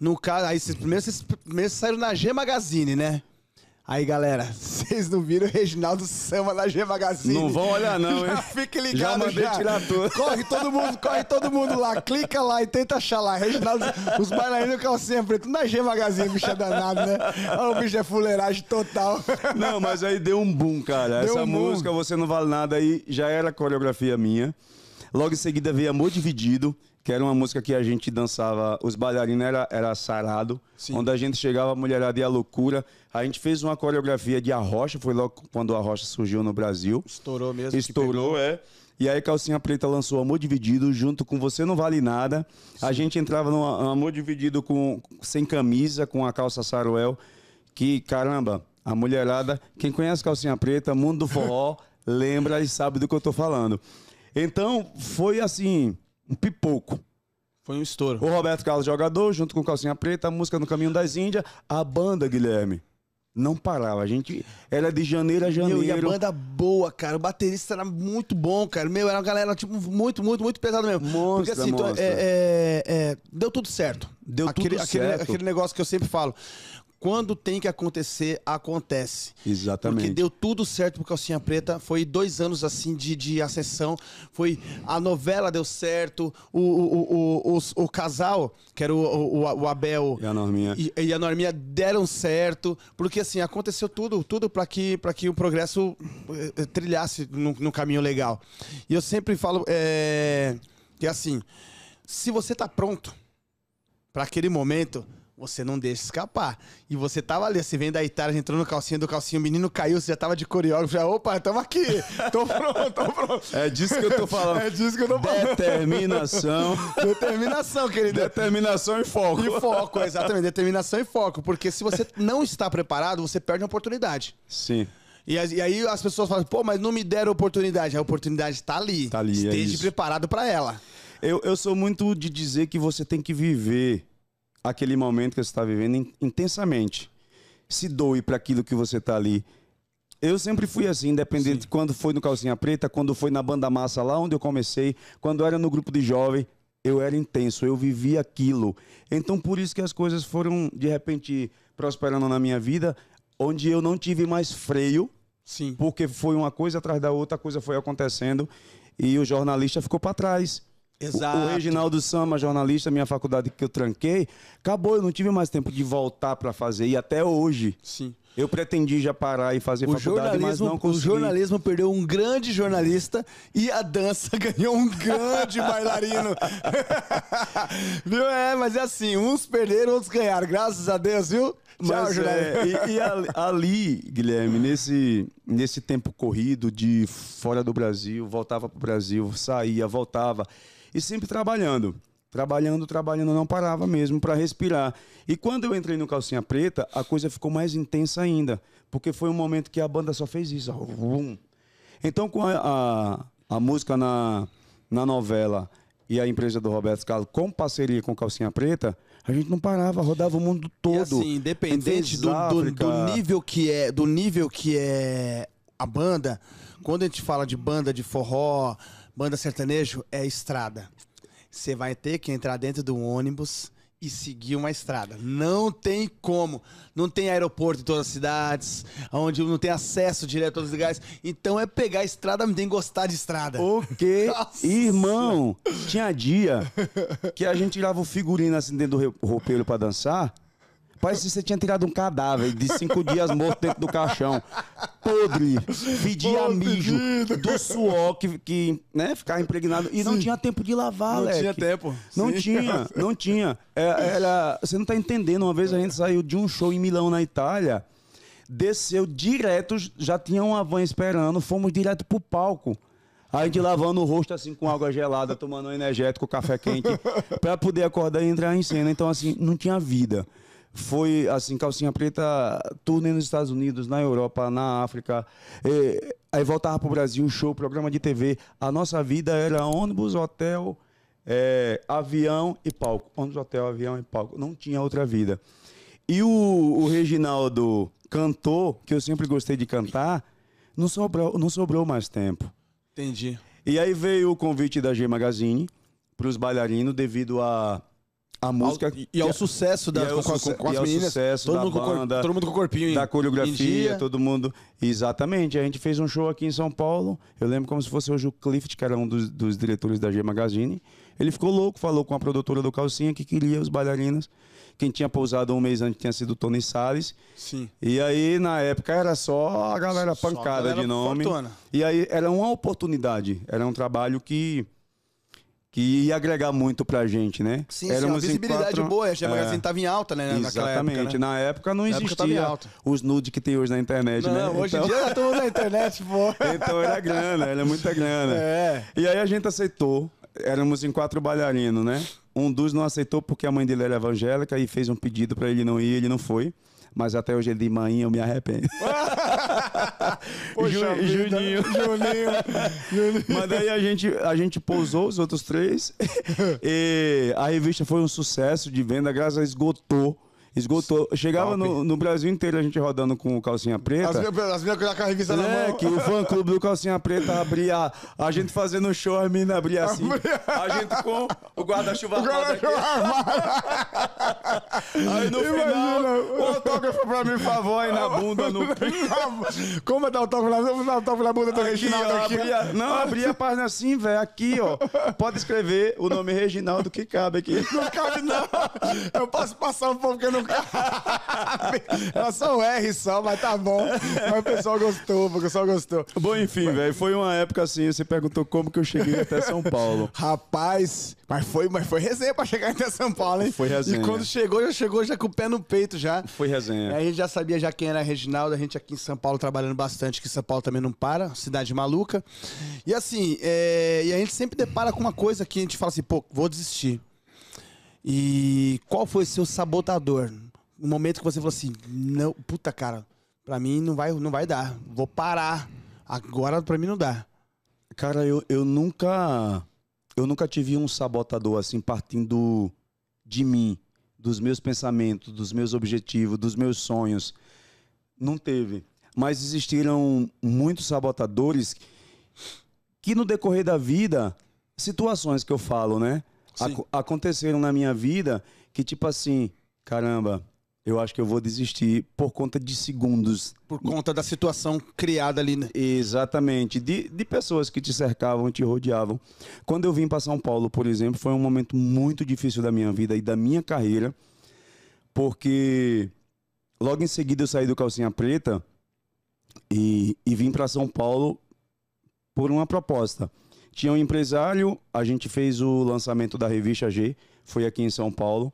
[SPEAKER 1] No caso, aí vocês primeiro, vocês primeiro saíram na G Magazine, né? Aí, galera, vocês não viram o Reginaldo Sama na G Magazine?
[SPEAKER 2] Não vão olhar, não, hein?
[SPEAKER 1] Já fique ligado
[SPEAKER 2] Já mandei tirar tudo.
[SPEAKER 1] Corre todo mundo, corre todo mundo lá. Clica lá e tenta achar lá. Reginaldo, os bailarinos calcinha preta. Na G Magazine, bicho é danado, né? Olha o bicho é fuleiragem total.
[SPEAKER 2] Não, mas aí deu um boom, cara.
[SPEAKER 1] Deu
[SPEAKER 2] Essa
[SPEAKER 1] um boom.
[SPEAKER 2] música, Você Não Vale Nada, aí já era coreografia minha. Logo em seguida veio Amor Dividido, que era uma música que a gente dançava, os bailarinos era, era sarado,
[SPEAKER 1] Sim.
[SPEAKER 2] onde a gente chegava, a mulherada e a loucura. A gente fez uma coreografia de Arrocha, foi logo quando a Arrocha surgiu no Brasil.
[SPEAKER 1] Estourou mesmo.
[SPEAKER 2] Estourou, é. E aí Calcinha Preta lançou Amor Dividido junto com Você Não Vale Nada. A gente entrava no Amor Dividido com sem camisa, com a calça saruel. Que, caramba, a mulherada, quem conhece Calcinha Preta, mundo do forró, lembra e sabe do que eu tô falando. Então, foi assim, um pipoco.
[SPEAKER 1] Foi um estouro.
[SPEAKER 2] O Roberto Carlos jogador, junto com Calcinha Preta, a música no Caminho das Índias, a banda, Guilherme, não parava. A gente era de janeiro a janeiro.
[SPEAKER 1] Meu, e a banda boa, cara. O baterista era muito bom, cara. Meu, era uma galera, tipo, muito, muito, muito pesada mesmo.
[SPEAKER 2] Monstra,
[SPEAKER 1] Porque assim, tu- é- é- é, deu tudo certo.
[SPEAKER 2] Deu
[SPEAKER 1] aquele,
[SPEAKER 2] tudo
[SPEAKER 1] aquele,
[SPEAKER 2] certo.
[SPEAKER 1] Aquele negócio que eu sempre falo. Quando tem que acontecer, acontece.
[SPEAKER 2] Exatamente.
[SPEAKER 1] Porque deu tudo certo pro Calcinha Preta. Foi dois anos assim de, de ascensão. Foi a novela deu certo. O, o, o, o, o casal, que era o, o, o Abel
[SPEAKER 2] E a Norminha.
[SPEAKER 1] e, e a Norminha deram certo. Porque assim, aconteceu tudo, tudo para que, pra que o progresso eh, trilhasse num, num caminho legal. E eu sempre falo é, que assim, se você tá pronto para aquele momento, você não deixa escapar. E você tava ali, você vem da Itália, entrou no calcinho do calcinho, o menino caiu, você já tava de coreógrafo, já, opa, tamo aqui, tô pronto, tô pronto.
[SPEAKER 2] É disso que eu tô falando.
[SPEAKER 1] É disso que eu tô falando.
[SPEAKER 2] Determinação.
[SPEAKER 1] Determinação, querido.
[SPEAKER 2] Determinação e foco.
[SPEAKER 1] E foco, exatamente, determinação e foco. Porque se você não está preparado, você perde a oportunidade.
[SPEAKER 2] Sim.
[SPEAKER 1] E, aí as pessoas falam, pô, mas não me deram oportunidade. A oportunidade tá ali.
[SPEAKER 2] Tá ali, é
[SPEAKER 1] Esteja
[SPEAKER 2] isso.
[SPEAKER 1] preparado para ela.
[SPEAKER 2] Eu, eu sou muito de dizer que você tem que viver aquele momento que você está vivendo in- intensamente. Se doe para aquilo que você está ali. Eu sempre fui assim, independente de quando foi no Calcinha Preta, quando foi na Banda Massa, lá onde eu comecei, quando era no grupo de jovem, eu era intenso, eu vivia aquilo. Então, por isso que as coisas foram, de repente, prosperando na minha vida, onde eu não tive mais freio,
[SPEAKER 1] Sim.
[SPEAKER 2] porque foi uma coisa atrás da outra, a coisa foi acontecendo e o jornalista ficou para trás.
[SPEAKER 1] Exato.
[SPEAKER 2] O, o Reginaldo Sama, jornalista, minha faculdade que eu tranquei, acabou, eu não tive mais tempo de voltar para fazer e até hoje
[SPEAKER 1] Sim.
[SPEAKER 2] eu pretendi já parar e fazer
[SPEAKER 1] O
[SPEAKER 2] faculdade, mas não
[SPEAKER 1] o
[SPEAKER 2] consegui.
[SPEAKER 1] jornalismo perdeu um grande jornalista e a dança ganhou um grande bailarino. viu? É, mas é assim, uns perderam, outros ganharam. Graças a Deus, viu? Tchau,
[SPEAKER 2] Mas,
[SPEAKER 1] jornalista.
[SPEAKER 2] é, e, e ali, ali, Guilherme, nesse, nesse tempo corrido de fora do Brasil, voltava para o Brasil, saía, voltava, e sempre trabalhando. Trabalhando, trabalhando, não parava mesmo para respirar. E quando eu entrei no Calcinha Preta, a coisa ficou mais intensa ainda, porque foi um momento que a banda só fez isso. Então, com a, a, a música na, na novela e a empresa do Roberto Carlos com parceria com Calcinha Preta, a gente não parava, rodava o mundo todo.
[SPEAKER 1] E assim, independente do, do- do nível que é, do nível que é a banda, quando a gente fala de banda de forró, banda sertanejo, é estrada. Você vai ter que entrar dentro do ônibus e seguir uma estrada. Não tem como. Não tem aeroporto em todas as cidades, onde não tem acesso direto a todos os lugares. Então é pegar a estrada, mas tem que gostar de estrada.
[SPEAKER 2] O quê?
[SPEAKER 1] Nossa.
[SPEAKER 2] Irmão, tinha dia que a gente tirava o figurino assim dentro do roupeiro pra dançar. Parece que você tinha tirado um cadáver de cinco dias morto dentro do caixão. Podre. Fedia
[SPEAKER 1] Podre,
[SPEAKER 2] mijo do suor que, que né, ficava impregnado. E não
[SPEAKER 1] Sim.
[SPEAKER 2] tinha tempo de lavar,
[SPEAKER 1] Não
[SPEAKER 2] Leque.
[SPEAKER 1] tinha tempo.
[SPEAKER 2] Não
[SPEAKER 1] Sim.
[SPEAKER 2] tinha, não tinha. É, Era, você não tá entendendo. Uma vez a gente saiu de um show em Milão, na Itália, desceu direto, já tinha uma van esperando, fomos direto pro palco. A gente lavando o rosto assim com água gelada, tomando um energético, café quente, pra poder acordar e entrar em cena. Então, assim, não tinha vida. Foi, assim, calcinha preta, turnê nos Estados Unidos, na Europa, na África. Eh, aí voltava pro Brasil, show, programa de TV. A nossa vida era ônibus, hotel, é, avião e palco. Ônibus, hotel, avião e palco. Não tinha outra vida. E o, o Reginaldo cantor, que eu sempre gostei de cantar, não sobrou, não sobrou mais tempo.
[SPEAKER 1] Entendi.
[SPEAKER 2] E aí veio o convite da G Magazine para os bailarinos devido a, a música.
[SPEAKER 1] e, e ao sucesso da,
[SPEAKER 2] ao
[SPEAKER 1] com, com- com as
[SPEAKER 2] ao
[SPEAKER 1] meninas.
[SPEAKER 2] sucesso
[SPEAKER 1] todo,
[SPEAKER 2] da
[SPEAKER 1] mundo com
[SPEAKER 2] banda,
[SPEAKER 1] todo mundo com o corpinho
[SPEAKER 2] da coreografia, todo mundo. Exatamente. A gente fez um show aqui em São Paulo. Eu lembro como se fosse hoje o Clift, que era um dos, dos diretores da G Magazine. Ele ficou louco, falou com a produtora do Calcinha que queria os bailarinos. Quem tinha pousado um mês antes tinha sido o Tony Salles.
[SPEAKER 1] Sim.
[SPEAKER 2] E aí, na época, era só a galera
[SPEAKER 1] Só a
[SPEAKER 2] pancada
[SPEAKER 1] galera
[SPEAKER 2] de nome.
[SPEAKER 1] fortuna.
[SPEAKER 2] E aí, era uma oportunidade. Era um trabalho que, que ia agregar muito pra gente, né?
[SPEAKER 1] Sim, sim, uma
[SPEAKER 2] em
[SPEAKER 1] visibilidade
[SPEAKER 2] quatro-
[SPEAKER 1] boa. A G
[SPEAKER 2] É,
[SPEAKER 1] Magazine tava em alta, né? Naquela
[SPEAKER 2] Exatamente.
[SPEAKER 1] época, né?
[SPEAKER 2] Na época não
[SPEAKER 1] época em
[SPEAKER 2] existia
[SPEAKER 1] alta.
[SPEAKER 2] os nudes que tem hoje na internet, né?
[SPEAKER 1] Não, hoje em
[SPEAKER 2] Então-
[SPEAKER 1] dia já estamos na internet, pô.
[SPEAKER 2] Então era grana, era muita grana.
[SPEAKER 1] É.
[SPEAKER 2] E aí a gente aceitou. Éramos em quatro bailarinos, né? Um dos não aceitou porque a mãe dele era evangélica e fez um pedido pra ele não ir, ele não foi. Mas até hoje ele diz, mãe, eu me arrependo.
[SPEAKER 1] Poxa
[SPEAKER 2] Ju-. Juninho.
[SPEAKER 1] Juninho.
[SPEAKER 2] Mas daí a gente, a gente pousou os outros três. e a revista foi um sucesso de venda, graças a esgotou. Esgotou. Chegava no, no Brasil inteiro a gente rodando com calcinha preta.
[SPEAKER 1] As minhas as minhas com a revista na
[SPEAKER 2] É,
[SPEAKER 1] mão.
[SPEAKER 2] que o fã clube do Calcinha Preta abria, a gente fazendo show, a mina abria assim. A gente com o guarda-chuva aqui. Aí no final, o autógrafo pra mim, por favor, aí na bunda, no
[SPEAKER 1] Como é dar autógrafo na, dar autógrafo na bunda do
[SPEAKER 2] Aqui,
[SPEAKER 1] Reginaldo
[SPEAKER 2] ó,
[SPEAKER 1] aqui?
[SPEAKER 2] abria, não, abria a página assim, velho. Aqui, ó. Pode escrever o nome Reginaldo que cabe aqui.
[SPEAKER 1] Não cabe, não. Eu posso passar um pouco porque não. Era só um R só, mas tá bom. Mas o pessoal gostou, o pessoal gostou.
[SPEAKER 2] Bom, enfim, velho. Foi uma época assim. Você perguntou como que eu cheguei até São Paulo.
[SPEAKER 1] Rapaz, mas foi, mas foi resenha pra chegar até São Paulo, hein?
[SPEAKER 2] Foi resenha.
[SPEAKER 1] E quando chegou, já chegou já com o pé no peito já.
[SPEAKER 2] Foi resenha.
[SPEAKER 1] Aí a gente já sabia já quem era Reginaldo, a gente aqui em São Paulo trabalhando bastante, que São Paulo também não para, cidade maluca. E assim, é, e a gente sempre depara com uma coisa que a gente fala assim, pô, vou desistir. E qual foi seu sabotador? O momento que você falou assim, não, puta cara, pra mim não vai, não vai dar, vou parar. Agora pra mim não dá.
[SPEAKER 2] Cara, eu, eu nunca. Eu nunca tive um sabotador assim partindo de mim, dos meus pensamentos, dos meus objetivos, dos meus sonhos. Não teve. Mas existiram muitos sabotadores que no decorrer da vida, situações que eu falo, né? Aco- aconteceram na minha vida que, tipo assim, caramba, eu acho que eu vou desistir por conta de segundos.
[SPEAKER 1] Por conta da situação criada ali, né?
[SPEAKER 2] Exatamente, de, de pessoas que te cercavam, te rodeavam. Quando eu vim para São Paulo, por exemplo, foi um momento muito difícil da minha vida e da minha carreira, porque logo em seguida eu saí do Calcinha Preta e, e vim para São Paulo por uma proposta. Tinha um empresário, a gente fez o lançamento da revista G, foi aqui em São Paulo,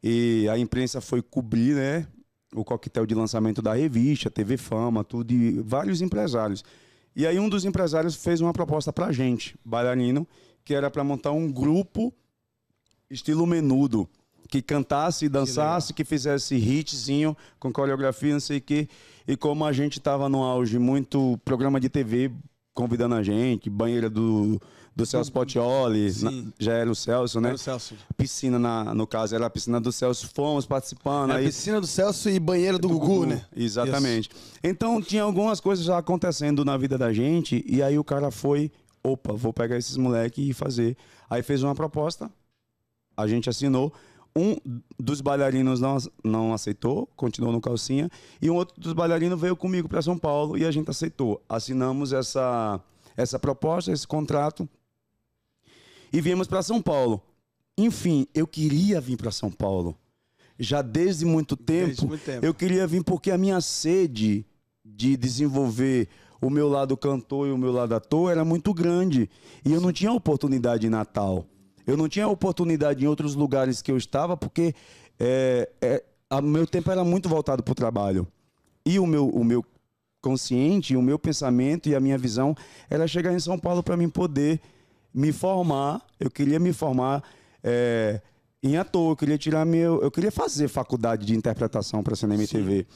[SPEAKER 2] e a imprensa foi cobrir, né? o coquetel de lançamento da revista, TV Fama, tudo, e vários empresários. E aí um dos empresários fez uma proposta pra gente, bailarino, que era para montar um grupo estilo menudo, que cantasse, dançasse, que, fizesse hitzinho com coreografia, não sei o quê. E como a gente tava no auge, muito programa de TV convidando a gente, banheira do, do Celso Pottioli,
[SPEAKER 1] Sim.
[SPEAKER 2] na- já era o Celso, né?
[SPEAKER 1] Era o Celso.
[SPEAKER 2] Piscina, na, no caso, era a piscina do Celso, fomos participando.
[SPEAKER 1] A
[SPEAKER 2] aí-
[SPEAKER 1] piscina do Celso e banheiro do, Gugu, né?
[SPEAKER 2] Exatamente. Então tinha algumas coisas já acontecendo na vida da gente e aí o cara foi, opa, vou pegar esses moleques e fazer. Aí fez uma proposta, a gente assinou. Um dos bailarinos não, não aceitou, continuou no calcinha, e um outro dos bailarinos veio comigo para São Paulo e a gente aceitou. Assinamos essa, essa proposta, esse contrato e viemos para São Paulo. Enfim, eu queria vir para São Paulo. Já desde muito tempo,
[SPEAKER 1] Desde muito tempo.
[SPEAKER 2] eu queria vir porque a minha sede de desenvolver o meu lado cantor e o meu lado ator era muito grande. E eu não tinha oportunidade em Natal. Eu não tinha oportunidade em outros lugares que eu estava, porque é, é, o meu tempo era muito voltado para o trabalho. E o meu, o meu consciente, o meu pensamento e a minha visão era chegar em São Paulo para mim poder me formar. Eu queria me formar é, em ator, eu queria tirar meu. Eu queria fazer faculdade de interpretação para cinema e TV.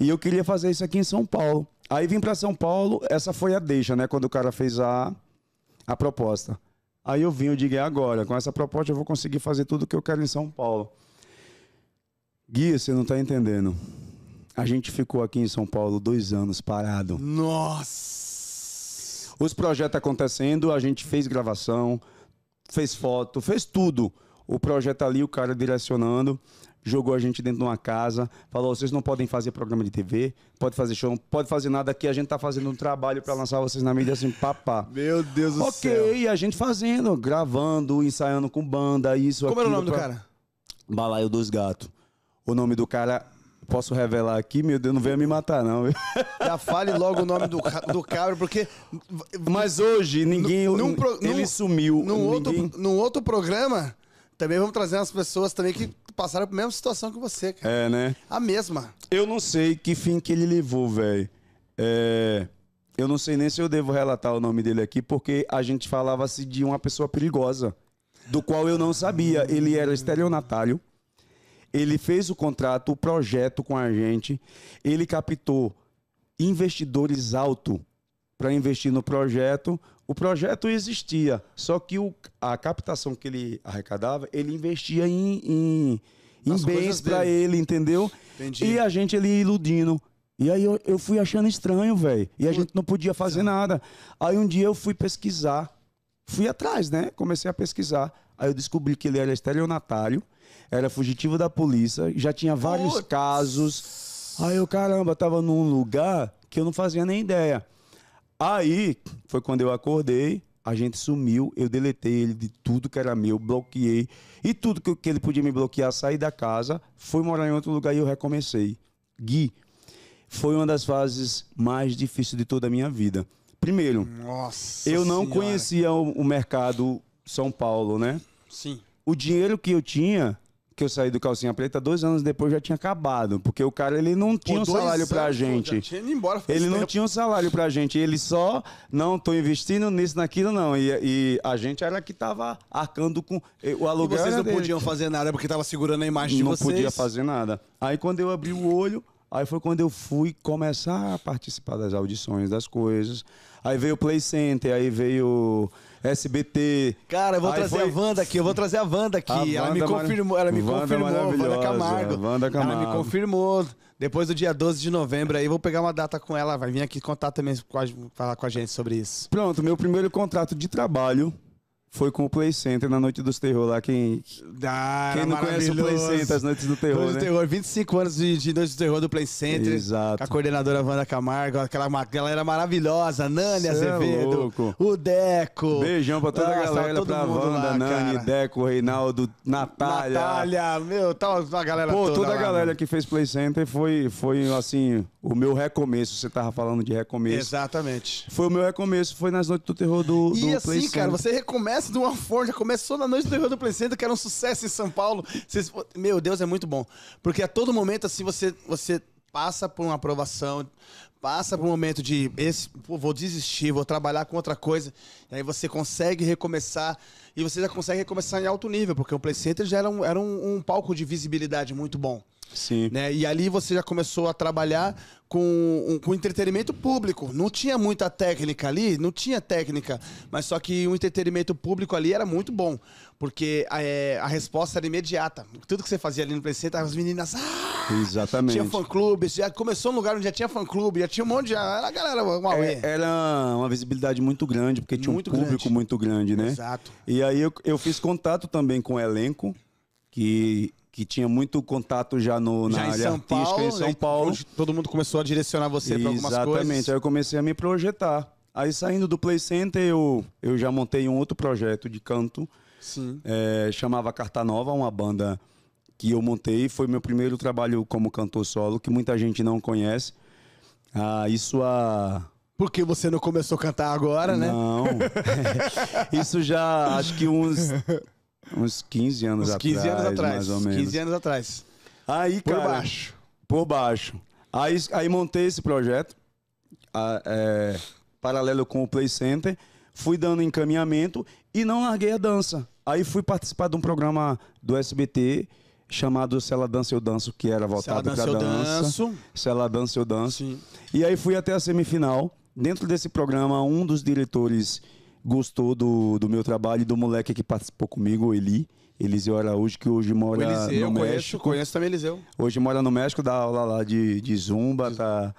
[SPEAKER 2] E eu queria fazer isso aqui em São Paulo. Aí vim para São Paulo, essa foi a deixa, né? Quando o cara fez a, a proposta. Aí eu vim, eu digo, é agora. Com essa proposta eu vou conseguir fazer tudo o que eu quero em São Paulo. Gui, você não tá entendendo. A gente ficou aqui em São Paulo dois anos parado.
[SPEAKER 1] Nossa!
[SPEAKER 2] Os projetos acontecendo, a gente fez gravação, fez foto, fez tudo. O projeto ali, o cara direcionando, jogou a gente dentro de uma casa, falou: vocês não podem fazer programa de TV, pode fazer show, não pode fazer nada aqui, a gente tá fazendo um trabalho para lançar vocês na mídia assim, papá.
[SPEAKER 1] Meu Deus do
[SPEAKER 2] Ok,
[SPEAKER 1] céu.
[SPEAKER 2] e a gente fazendo, gravando, ensaiando com banda, isso
[SPEAKER 1] Como era o nome do
[SPEAKER 2] pra-
[SPEAKER 1] cara?
[SPEAKER 2] Balaio dos Gatos. O nome do cara, posso revelar aqui? Meu Deus, não venha me matar, não.
[SPEAKER 1] Já fale logo o nome do, do cabra, porque
[SPEAKER 2] Mas hoje, ninguém.
[SPEAKER 1] Num
[SPEAKER 2] ele
[SPEAKER 1] num-
[SPEAKER 2] sumiu.
[SPEAKER 1] num
[SPEAKER 2] ninguém...
[SPEAKER 1] outro, num outro programa, também vamos trazer umas pessoas também que passaram pela mesma situação que você, cara.
[SPEAKER 2] É, né?
[SPEAKER 1] A mesma.
[SPEAKER 2] Eu não sei que fim que ele levou, velho. É, Eu não sei nem se eu devo relatar o nome dele aqui, porque a gente falava-se de uma pessoa perigosa, do qual eu não sabia. Ele era estelionatário. Ele fez o contrato, o projeto com a gente. Ele captou investidores alto para investir no projeto. O projeto existia, só que o- a captação que ele arrecadava, ele investia em, em, em bens pra
[SPEAKER 1] dele.
[SPEAKER 2] ele, entendeu?
[SPEAKER 1] Entendi.
[SPEAKER 2] E a gente ali iludindo. E aí eu, eu fui achando estranho, velho. E a gente não podia fazer nada. Aí um dia eu fui pesquisar. Fui atrás, né? Comecei a pesquisar. Aí eu descobri que ele era estelionatário, era fugitivo da polícia, já tinha vários
[SPEAKER 1] Putz.
[SPEAKER 2] casos. Aí eu, caramba, tava num lugar que eu não fazia nem ideia. Aí foi quando eu acordei, a gente sumiu, eu deletei ele de tudo que era meu, bloqueei. E tudo que, que ele podia me bloquear, saí da casa, fui morar em outro lugar e eu recomecei. Gui, foi uma das fases mais difíceis de toda a minha vida. Primeiro,
[SPEAKER 1] Nossa
[SPEAKER 2] eu não
[SPEAKER 1] Senhora.
[SPEAKER 2] conhecia o, o mercado São Paulo, né?
[SPEAKER 1] Sim.
[SPEAKER 2] O dinheiro que eu tinha, que eu saí do Calcinha Preta, dois anos depois já tinha acabado. Porque o cara, ele não tinha um salário pra
[SPEAKER 1] anos, pô,
[SPEAKER 2] gente.
[SPEAKER 1] tinha ido embora
[SPEAKER 2] Ele não
[SPEAKER 1] tempo.
[SPEAKER 2] tinha um salário pra gente, ele só não tô investindo nisso, naquilo, não. E, e a gente era que tava arcando com e o
[SPEAKER 1] E
[SPEAKER 2] aluguel.
[SPEAKER 1] vocês
[SPEAKER 2] era
[SPEAKER 1] não
[SPEAKER 2] dele.
[SPEAKER 1] podiam fazer nada porque tava segurando a imagem de
[SPEAKER 2] não
[SPEAKER 1] vocês.
[SPEAKER 2] podia fazer nada. Aí quando eu abri o olho, aí foi quando eu fui começar a participar das audições, das coisas. Aí veio o Play Center, aí veio SBT.
[SPEAKER 1] Cara, eu vou
[SPEAKER 2] Aí
[SPEAKER 1] trazer
[SPEAKER 2] foi-
[SPEAKER 1] a Wanda aqui, eu vou trazer a Wanda aqui.
[SPEAKER 2] A
[SPEAKER 1] ela me
[SPEAKER 2] Wanda mara-
[SPEAKER 1] confirmou, ela me
[SPEAKER 2] Wanda
[SPEAKER 1] confirmou, Wanda Camargo.
[SPEAKER 2] Wanda
[SPEAKER 1] Ela me
[SPEAKER 2] Camargo.
[SPEAKER 1] confirmou. Depois do dia 12 de novembro aí, vou pegar uma data com ela, vai vir aqui contar também, com a- falar com a gente sobre isso.
[SPEAKER 2] Pronto, meu primeiro contrato de trabalho foi com o Play Center na Noite dos Terror lá. Quem,
[SPEAKER 1] Ah,
[SPEAKER 2] quem não conhece o Play. Center, as Noites do Terror,
[SPEAKER 1] Noites do
[SPEAKER 2] né?
[SPEAKER 1] Terror, 25 anos de, de Noites do Terror do Play Center.
[SPEAKER 2] Exato.
[SPEAKER 1] Com a coordenadora Wanda Camargo, aquela galera maravilhosa, Nani
[SPEAKER 2] Cê é
[SPEAKER 1] Azevedo,
[SPEAKER 2] louco.
[SPEAKER 1] o Deco.
[SPEAKER 2] Beijão pra toda a
[SPEAKER 1] Nossa,
[SPEAKER 2] galera,
[SPEAKER 1] todo
[SPEAKER 2] pra
[SPEAKER 1] mundo
[SPEAKER 2] Wanda,
[SPEAKER 1] lá,
[SPEAKER 2] Nani,
[SPEAKER 1] cara.
[SPEAKER 2] Deco, Reinaldo, Natália.
[SPEAKER 1] Natália, meu, tá a galera
[SPEAKER 2] Pô,
[SPEAKER 1] toda.
[SPEAKER 2] toda a
[SPEAKER 1] lá,
[SPEAKER 2] galera
[SPEAKER 1] mano.
[SPEAKER 2] que fez Play Center foi, foi, assim, o meu recomeço. Você tava falando de recomeço.
[SPEAKER 1] Exatamente.
[SPEAKER 2] Foi o meu recomeço, foi nas Noites do Terror do, do
[SPEAKER 1] E
[SPEAKER 2] Play
[SPEAKER 1] assim, cara,
[SPEAKER 2] Center.
[SPEAKER 1] você recomeça de uma forma, já começou na noite do Terror do Play Center, que era um sucesso em São Paulo. Vocês- meu Deus, é muito bom. Porque a todo momento, assim, você, você passa por uma aprovação, passa por um momento de, esse, pô, vou desistir, vou trabalhar com outra coisa. E aí você consegue recomeçar, e você já consegue recomeçar em alto nível, porque o Play Center já era um, era um, um palco de visibilidade muito bom.
[SPEAKER 2] Sim.
[SPEAKER 1] né? E ali você já começou a trabalhar com, um- com entretenimento público. Não tinha muita técnica ali, não tinha técnica, mas só que o entretenimento público ali era muito bom, porque é, a resposta era imediata. Tudo que você fazia ali no Play Center, as meninas, ah,
[SPEAKER 2] Exatamente.
[SPEAKER 1] tinha fã-clube, já começou num lugar onde já tinha fã-clube, já tinha um monte de... Era a galera, uma
[SPEAKER 2] É, era uma visibilidade muito grande, porque tinha
[SPEAKER 1] Muito
[SPEAKER 2] um público
[SPEAKER 1] grande.
[SPEAKER 2] muito grande, né?
[SPEAKER 1] Exato.
[SPEAKER 2] E aí eu, eu fiz contato também com o elenco, que, que tinha muito contato já no, na
[SPEAKER 1] Já em
[SPEAKER 2] área
[SPEAKER 1] São
[SPEAKER 2] artística
[SPEAKER 1] Paulo,
[SPEAKER 2] em São
[SPEAKER 1] aí
[SPEAKER 2] Paulo.
[SPEAKER 1] todo mundo começou a direcionar você para algumas
[SPEAKER 2] Exatamente.
[SPEAKER 1] coisas.
[SPEAKER 2] Aí eu comecei a me projetar. Aí saindo do Play Center, eu, eu já montei um outro projeto de canto,
[SPEAKER 1] Sim.
[SPEAKER 2] é, chamava Carta Nova, uma banda que eu montei. Foi meu primeiro trabalho como cantor solo, que muita gente não conhece. Ah, isso há
[SPEAKER 1] Porque você não começou a cantar agora, né?
[SPEAKER 2] Não. Isso já, acho que uns, uns 15 anos
[SPEAKER 1] Uns 15
[SPEAKER 2] atrás.
[SPEAKER 1] anos atrás.
[SPEAKER 2] Mais ou menos.
[SPEAKER 1] 15 anos atrás.
[SPEAKER 2] Aí,
[SPEAKER 1] Por
[SPEAKER 2] cara,
[SPEAKER 1] baixo.
[SPEAKER 2] Por baixo. Aí, aí montei esse projeto, a- é, paralelo com o Play Center. Fui dando encaminhamento e não larguei a dança. Aí fui participar de um programa do SBT chamado Se Ela Dança Eu Danço, que era voltado
[SPEAKER 1] Dança,
[SPEAKER 2] para dança.
[SPEAKER 1] Danço.
[SPEAKER 2] Se Ela Dança Eu Danço.
[SPEAKER 1] Sim.
[SPEAKER 2] E aí fui até a semifinal. Dentro desse programa, um dos diretores gostou do, do meu trabalho e do moleque que participou comigo, o Eli. Eliseu Araújo, que hoje mora
[SPEAKER 1] Eliseu,
[SPEAKER 2] no
[SPEAKER 1] conheço,
[SPEAKER 2] México.
[SPEAKER 1] conheço também Eliseu.
[SPEAKER 2] Hoje mora no México, dá aula lá de, de zumba, tá...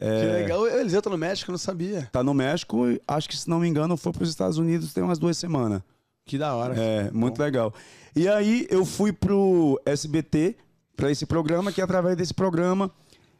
[SPEAKER 2] é,
[SPEAKER 1] Que legal. O Eliseu tá no México, eu não sabia.
[SPEAKER 2] Tá no México acho que, se não me engano, foi para os Estados Unidos tem umas duas semanas.
[SPEAKER 1] Que da hora.
[SPEAKER 2] É, muito legal. E aí eu fui pro SBT, para esse programa, que através desse programa,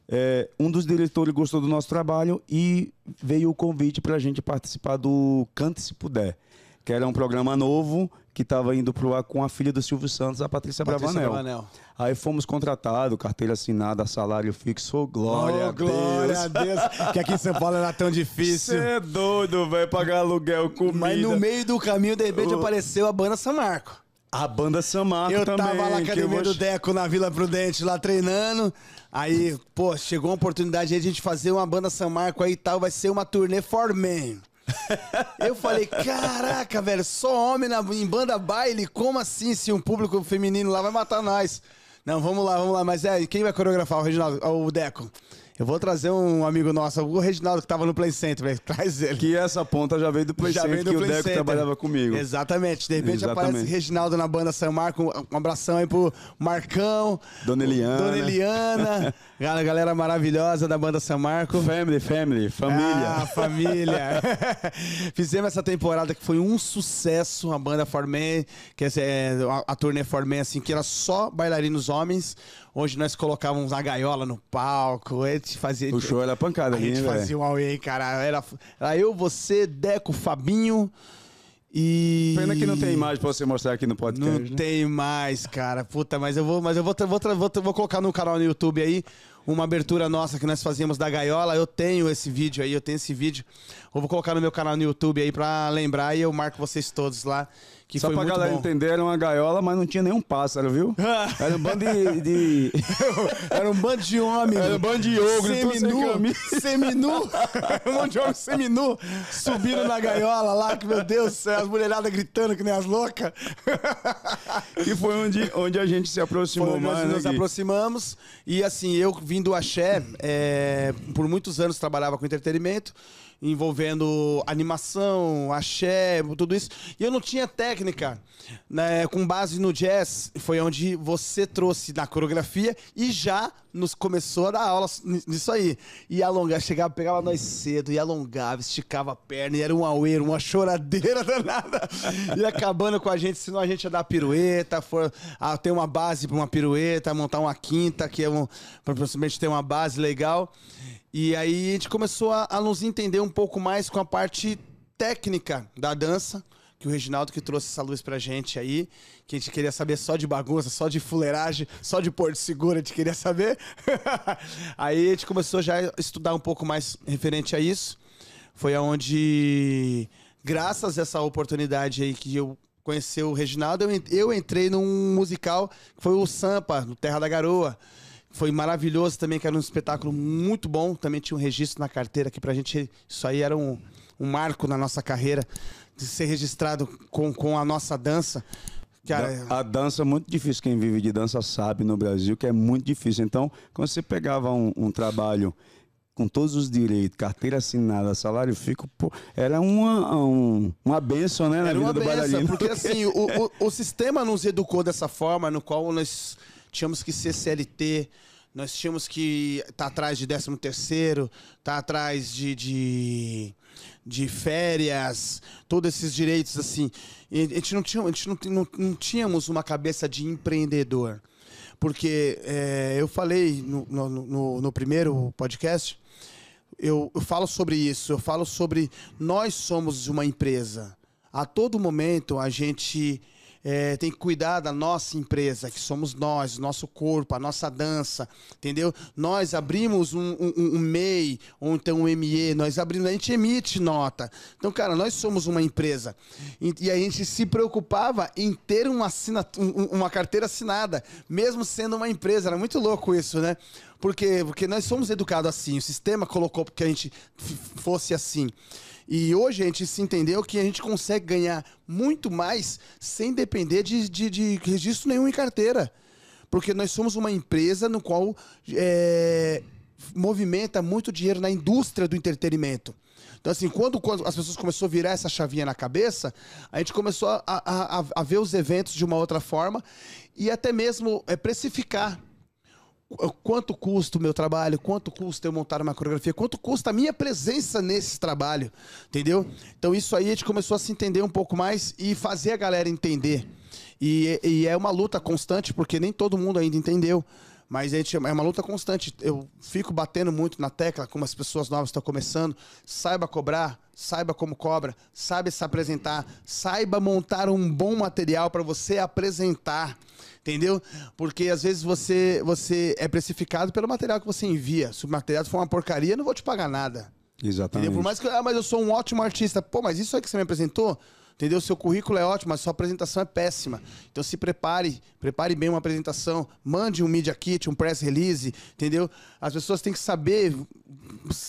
[SPEAKER 2] é, um dos diretores gostou do nosso trabalho e veio o convite para a gente participar do Cante Se Puder, que era um programa novo que estava indo pro ar com a filha do Silvio Santos, a Patrícia,
[SPEAKER 1] Patrícia
[SPEAKER 2] Bravanel.
[SPEAKER 1] Bravanel.
[SPEAKER 2] Aí fomos contratados, carteira assinada, salário fixo, glória,
[SPEAKER 1] Oh, glória a Deus. que aqui em São Paulo era tão difícil.
[SPEAKER 2] Você é doido, velho, pagar aluguel, comida.
[SPEAKER 1] Mas no meio do caminho, de repente,
[SPEAKER 2] O-
[SPEAKER 1] apareceu a banda São Marco.
[SPEAKER 2] A banda Samarco
[SPEAKER 1] Eu
[SPEAKER 2] também.
[SPEAKER 1] tava lá na
[SPEAKER 2] eu
[SPEAKER 1] academia do Deco, na Vila Prudente, lá treinando. Aí, pô, chegou uma oportunidade aí de a gente fazer uma banda São Marco aí e tal, vai ser uma turnê for men. Eu falei, caraca, velho, só homem na, em banda baile? Como assim se um público feminino lá vai matar nós? Não, vamos lá, vamos lá. Mas é, quem vai coreografar? O Reginaldo, o Deco. Eu vou trazer um amigo nosso, o Reginaldo, que tava no Play Center. Traz ele.
[SPEAKER 2] Que essa ponta já veio do Play
[SPEAKER 1] Já
[SPEAKER 2] Center,
[SPEAKER 1] veio do
[SPEAKER 2] que
[SPEAKER 1] Play
[SPEAKER 2] o Deco
[SPEAKER 1] Center.
[SPEAKER 2] trabalhava comigo.
[SPEAKER 1] Exatamente. De repente
[SPEAKER 2] Exatamente.
[SPEAKER 1] aparece Reginaldo na banda São Marco. Um abração aí pro Marcão.
[SPEAKER 2] Dona Eliana.
[SPEAKER 1] Dona Eliana. Gal- galera maravilhosa da banda São Marco.
[SPEAKER 2] Family, family, família.
[SPEAKER 1] Ah, família. Fizemos essa temporada que foi um sucesso, a banda Forman, que é a, a turnê Forman, assim, que era só bailarinos homens. Hoje nós colocávamos a gaiola no palco, a gente fazia...
[SPEAKER 2] o show era pancada
[SPEAKER 1] A gente
[SPEAKER 2] né,
[SPEAKER 1] fazia
[SPEAKER 2] velho?
[SPEAKER 1] um away, cara. Era, era eu, você, Deco, Fabinho e...
[SPEAKER 2] Pena que não tem imagem pra você mostrar aqui no
[SPEAKER 1] Não
[SPEAKER 2] podcast. né?
[SPEAKER 1] tem mais, cara. Puta, mas eu vou, mas eu vou, vou, vou, vou colocar no canal no YouTube aí uma abertura nossa que nós fazíamos da gaiola. Eu tenho esse vídeo aí, eu tenho esse vídeo. Eu vou colocar no meu canal no YouTube aí pra lembrar e eu marco vocês todos lá. Que
[SPEAKER 2] Só
[SPEAKER 1] foi
[SPEAKER 2] pra
[SPEAKER 1] muito
[SPEAKER 2] galera
[SPEAKER 1] bom.
[SPEAKER 2] entender, era uma gaiola, mas não tinha nenhum pássaro, viu? Era um bando de. de-
[SPEAKER 1] Era um bando de homem.
[SPEAKER 2] Era um bando de ogro,
[SPEAKER 1] seminu. Seminu. um monte de homem seminu subindo na gaiola lá, que meu Deus do céu, as mulheradas gritando que nem as loucas.
[SPEAKER 2] que foi onde, onde a gente se aproximou
[SPEAKER 1] Foi onde
[SPEAKER 2] mais,
[SPEAKER 1] nós nos aproximamos. E assim, eu vim do Axé, é, por muitos anos trabalhava com entretenimento, envolvendo animação, axé, tudo isso. E eu não tinha técnica né, com base no jazz. Foi onde você trouxe na coreografia e já nos começou a dar aula nisso aí. E alongar, chegava, pegava nós cedo, e alongava, esticava a perna, e era um aueiro, uma choradeira danada. E acabando com a gente, senão a gente ia dar pirueta, for, ah, ter uma base para uma pirueta, montar uma quinta, que é um, para possivelmente ter uma base legal. E aí a gente começou a, a nos entender um pouco mais com a parte técnica da dança, que o Reginaldo que trouxe essa luz pra gente aí, que a gente queria saber só de bagunça, só de fuleiragem, só de porto seguro, a gente queria saber. aí a gente começou já a estudar um pouco mais referente a isso. Foi aonde, graças a essa oportunidade aí que eu conheci o Reginaldo, eu en- eu entrei num musical que foi o Sampa, no Terra da Garoa. Foi maravilhoso também, que era um espetáculo muito bom. Também tinha um registro na carteira que pra gente. Isso aí era um, um marco na nossa carreira, de ser registrado com, com a nossa dança. Cara,
[SPEAKER 2] A dança é muito difícil. Quem vive de dança sabe no Brasil que é muito difícil. Então, quando você pegava um, um trabalho com todos os direitos, carteira assinada, salário fixo, pô, era uma, um- uma benção, né? Na
[SPEAKER 1] Era
[SPEAKER 2] vida
[SPEAKER 1] uma
[SPEAKER 2] do
[SPEAKER 1] benção,
[SPEAKER 2] bailarino.
[SPEAKER 1] porque assim, o, o, o sistema nos educou dessa forma, no qual nós tínhamos que ser CLT, nós tínhamos que estar atrás de 13 terceiro, estar atrás de, de, de férias, todos esses direitos, assim. E a gente não, tinha, a gente não, não, não tínhamos uma cabeça de empreendedor. Porque é, eu falei no, no, no- no primeiro podcast, eu, eu falo sobre isso, eu falo sobre nós somos uma empresa. A todo momento a gente é, tem que cuidar da nossa empresa, que somos nós, nosso corpo, a nossa dança, entendeu? Nós abrimos um, um, um MEI, ou então um ME, nós abrimos, a gente emite nota. Então, cara, nós somos uma empresa. E, a gente se preocupava em ter uma, um- uma carteira assinada, mesmo sendo uma empresa. Era muito louco isso, né? Porque, porque nós somos educados assim, o sistema colocou que a gente fosse assim. E hoje a gente se entendeu que a gente consegue ganhar muito mais sem depender de, de, de registro nenhum em carteira. Porque nós somos uma empresa no qual é, movimenta muito dinheiro na indústria do entretenimento. Então, assim, quando, quando as pessoas começaram a virar essa chavinha na cabeça, a gente começou a, a, a- ver os eventos de uma outra forma e até mesmo é, precificar quanto custa o meu trabalho, quanto custa eu montar uma coreografia, quanto custa a minha presença nesse trabalho, entendeu? Então isso aí a gente começou a se entender um pouco mais e fazer a galera entender. E, e é uma luta constante, porque nem todo mundo ainda entendeu. Mas a gente, é uma luta constante. Eu fico batendo muito na tecla, como as pessoas novas estão começando. Saiba cobrar, saiba como cobra, saiba se apresentar, saiba montar um bom material para você apresentar. Entendeu? Porque às vezes você, você é precificado pelo material que você envia. Se o material for uma porcaria, eu não vou te pagar nada.
[SPEAKER 2] Exatamente.
[SPEAKER 1] Entendeu? Por mais que, ah, mas eu sou um ótimo artista. Pô, mas isso aí que você me apresentou, entendeu? Seu currículo é ótimo, mas sua apresentação é péssima. Então se prepare, prepare bem uma apresentação, mande um media kit, um press release, entendeu? As pessoas têm que saber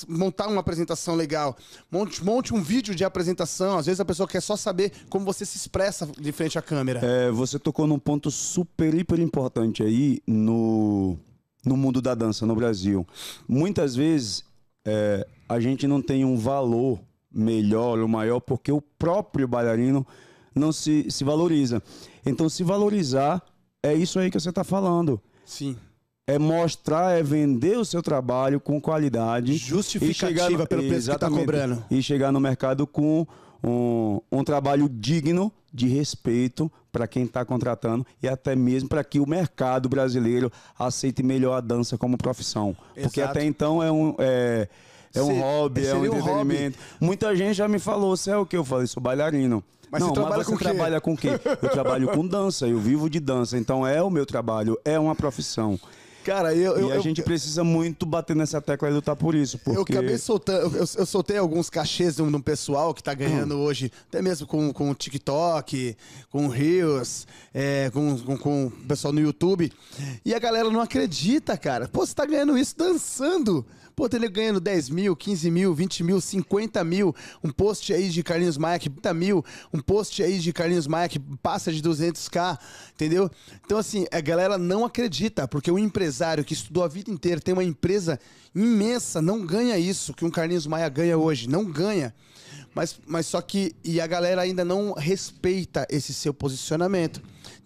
[SPEAKER 1] montar uma apresentação legal. Monte, monte um vídeo de apresentação. Às vezes a pessoa quer só saber como você se expressa de frente à câmera.
[SPEAKER 2] É, você tocou num ponto super, hiper importante aí no, no mundo da dança no Brasil. Muitas vezes é, a gente não tem um valor melhor ou maior porque o próprio bailarino não se, se valoriza. Então, se valorizar é isso aí que você está falando.
[SPEAKER 1] Sim.
[SPEAKER 2] É mostrar, é vender o seu trabalho com qualidade.
[SPEAKER 1] Justificativa no, pelo preço que está cobrando.
[SPEAKER 2] E chegar no mercado com um, um trabalho digno de respeito para quem está contratando e até mesmo para que o mercado brasileiro aceite melhor a dança como profissão. Exato. Porque até então é um. É, é um hobby, é um entretenimento. Um Muita gente já me falou, você é o que? Eu falei, sou bailarino. Mas não, você trabalha mas você com trabalha com o quê? Eu trabalho com dança, eu vivo de dança. Então é o meu trabalho, é uma profissão.
[SPEAKER 1] Cara, eu, eu,
[SPEAKER 2] e a
[SPEAKER 1] eu,
[SPEAKER 2] gente precisa muito bater nessa tecla e lutar por isso. Porque...
[SPEAKER 1] Eu acabei soltando, eu, eu soltei alguns cachês no pessoal que tá ganhando hum. hoje, até mesmo com, com o TikTok, com o Reels, é, com, com, com o pessoal no YouTube. E a galera não acredita, cara. Pô, você tá ganhando isso dançando. Pô, tem ganhando 10 mil, 15 mil, 20 mil, 50 mil. Um post aí de Carlinhos Maia que 30 mil. Um post aí de Carlinhos Maia que passa de 200k, entendeu? Então, assim, a galera não acredita, porque o empresário que estudou a vida inteira, tem uma empresa imensa, não ganha isso que um Carlinhos Maia ganha hoje. Não ganha. Mas, mas só que. E a galera ainda não respeita esse seu posicionamento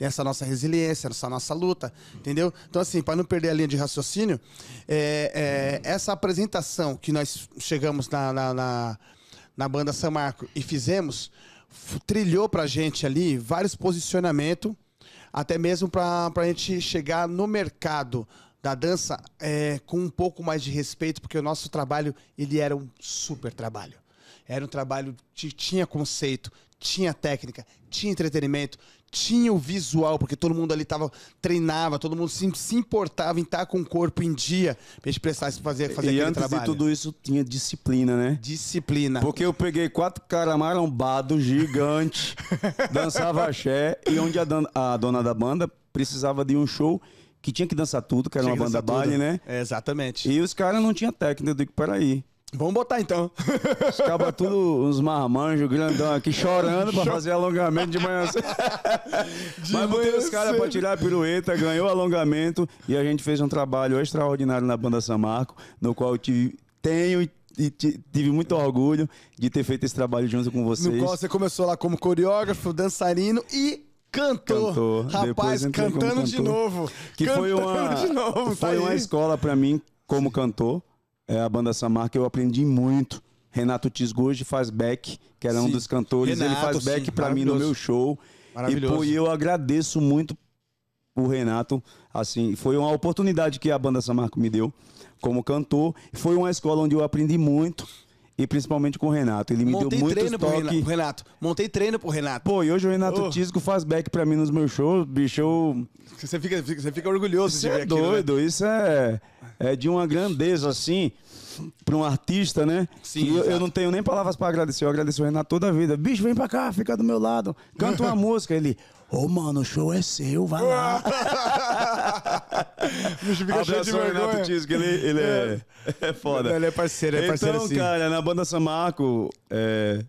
[SPEAKER 1] essa nossa resiliência, essa nossa luta, entendeu? Então, assim, para não perder a linha de raciocínio, é, é, essa apresentação que nós chegamos na, na, na, na banda São Marco e fizemos, trilhou para a gente ali vários posicionamentos, até mesmo para a gente chegar no mercado da dança é, com um pouco mais de respeito, porque o nosso trabalho ele era um super trabalho. Era um trabalho que tinha conceito, tinha técnica, tinha entretenimento, tinha o visual, porque todo mundo ali tava, treinava, todo mundo se, se importava em estar com o corpo em dia pra gente prestar fazer, fazer e
[SPEAKER 2] antes
[SPEAKER 1] trabalho.
[SPEAKER 2] de tudo isso tinha disciplina, né?
[SPEAKER 1] Disciplina.
[SPEAKER 2] Porque eu peguei quatro caras marombados, gigantes, dançava axé, e onde a, a, dona da banda precisava de um show que tinha que dançar tudo, que era tinha uma banda baile, né?
[SPEAKER 1] É, exatamente.
[SPEAKER 2] E os caras não tinham técnica, eu digo, peraí.
[SPEAKER 1] Vamos botar então.
[SPEAKER 2] Os cabas tudo uns marmanjos grandão aqui chorando pra fazer alongamento de manhã cedo. Mas botei os caras pra tirar a pirueta, ganhou alongamento e a gente fez um trabalho extraordinário na banda São Marco, no qual eu tive, tenho e tive muito orgulho de ter feito esse trabalho junto com vocês.
[SPEAKER 1] No qual você começou lá como coreógrafo, dançarino e Cantor. cantor. Rapaz, cantando de novo.
[SPEAKER 2] Que cantando foi uma, de novo, foi tá uma escola para mim como cantor é, a banda Samarca, eu aprendi muito. Renato Tisgoji faz back, que era sim. um dos cantores. Renato, ele faz back para mim no meu show. E pô, eu agradeço muito o Renato. Assim, foi uma oportunidade que a banda Samarco me deu como cantor. Foi uma escola onde eu aprendi muito. E principalmente com o Renato. Ele me Montei deu muito toque.
[SPEAKER 1] Pro Renato. Montei treino pro Renato.
[SPEAKER 2] Pô, e hoje o Renato oh. Tisco faz back pra mim nos meus shows. Bicho, eu...
[SPEAKER 1] Você fica, você fica orgulhoso
[SPEAKER 2] Isso de ver é doido. Aquilo, né? Isso é, é de uma grandeza, assim, pra um artista, né? Sim, eu, eu, não tenho nem palavras pra agradecer. Eu agradeço o Renato toda a vida. Bicho, vem pra cá, fica do meu lado. Canta uma música. Ele... Ô, oh, mano, o show é seu, vai lá.
[SPEAKER 1] Bicho fica cheio de vergonha. Renato
[SPEAKER 2] Tisco, ele, ele é, é foda.
[SPEAKER 1] Ele é parceiro, é parceiro
[SPEAKER 2] Então,
[SPEAKER 1] sim.
[SPEAKER 2] cara, na banda Samarco, é,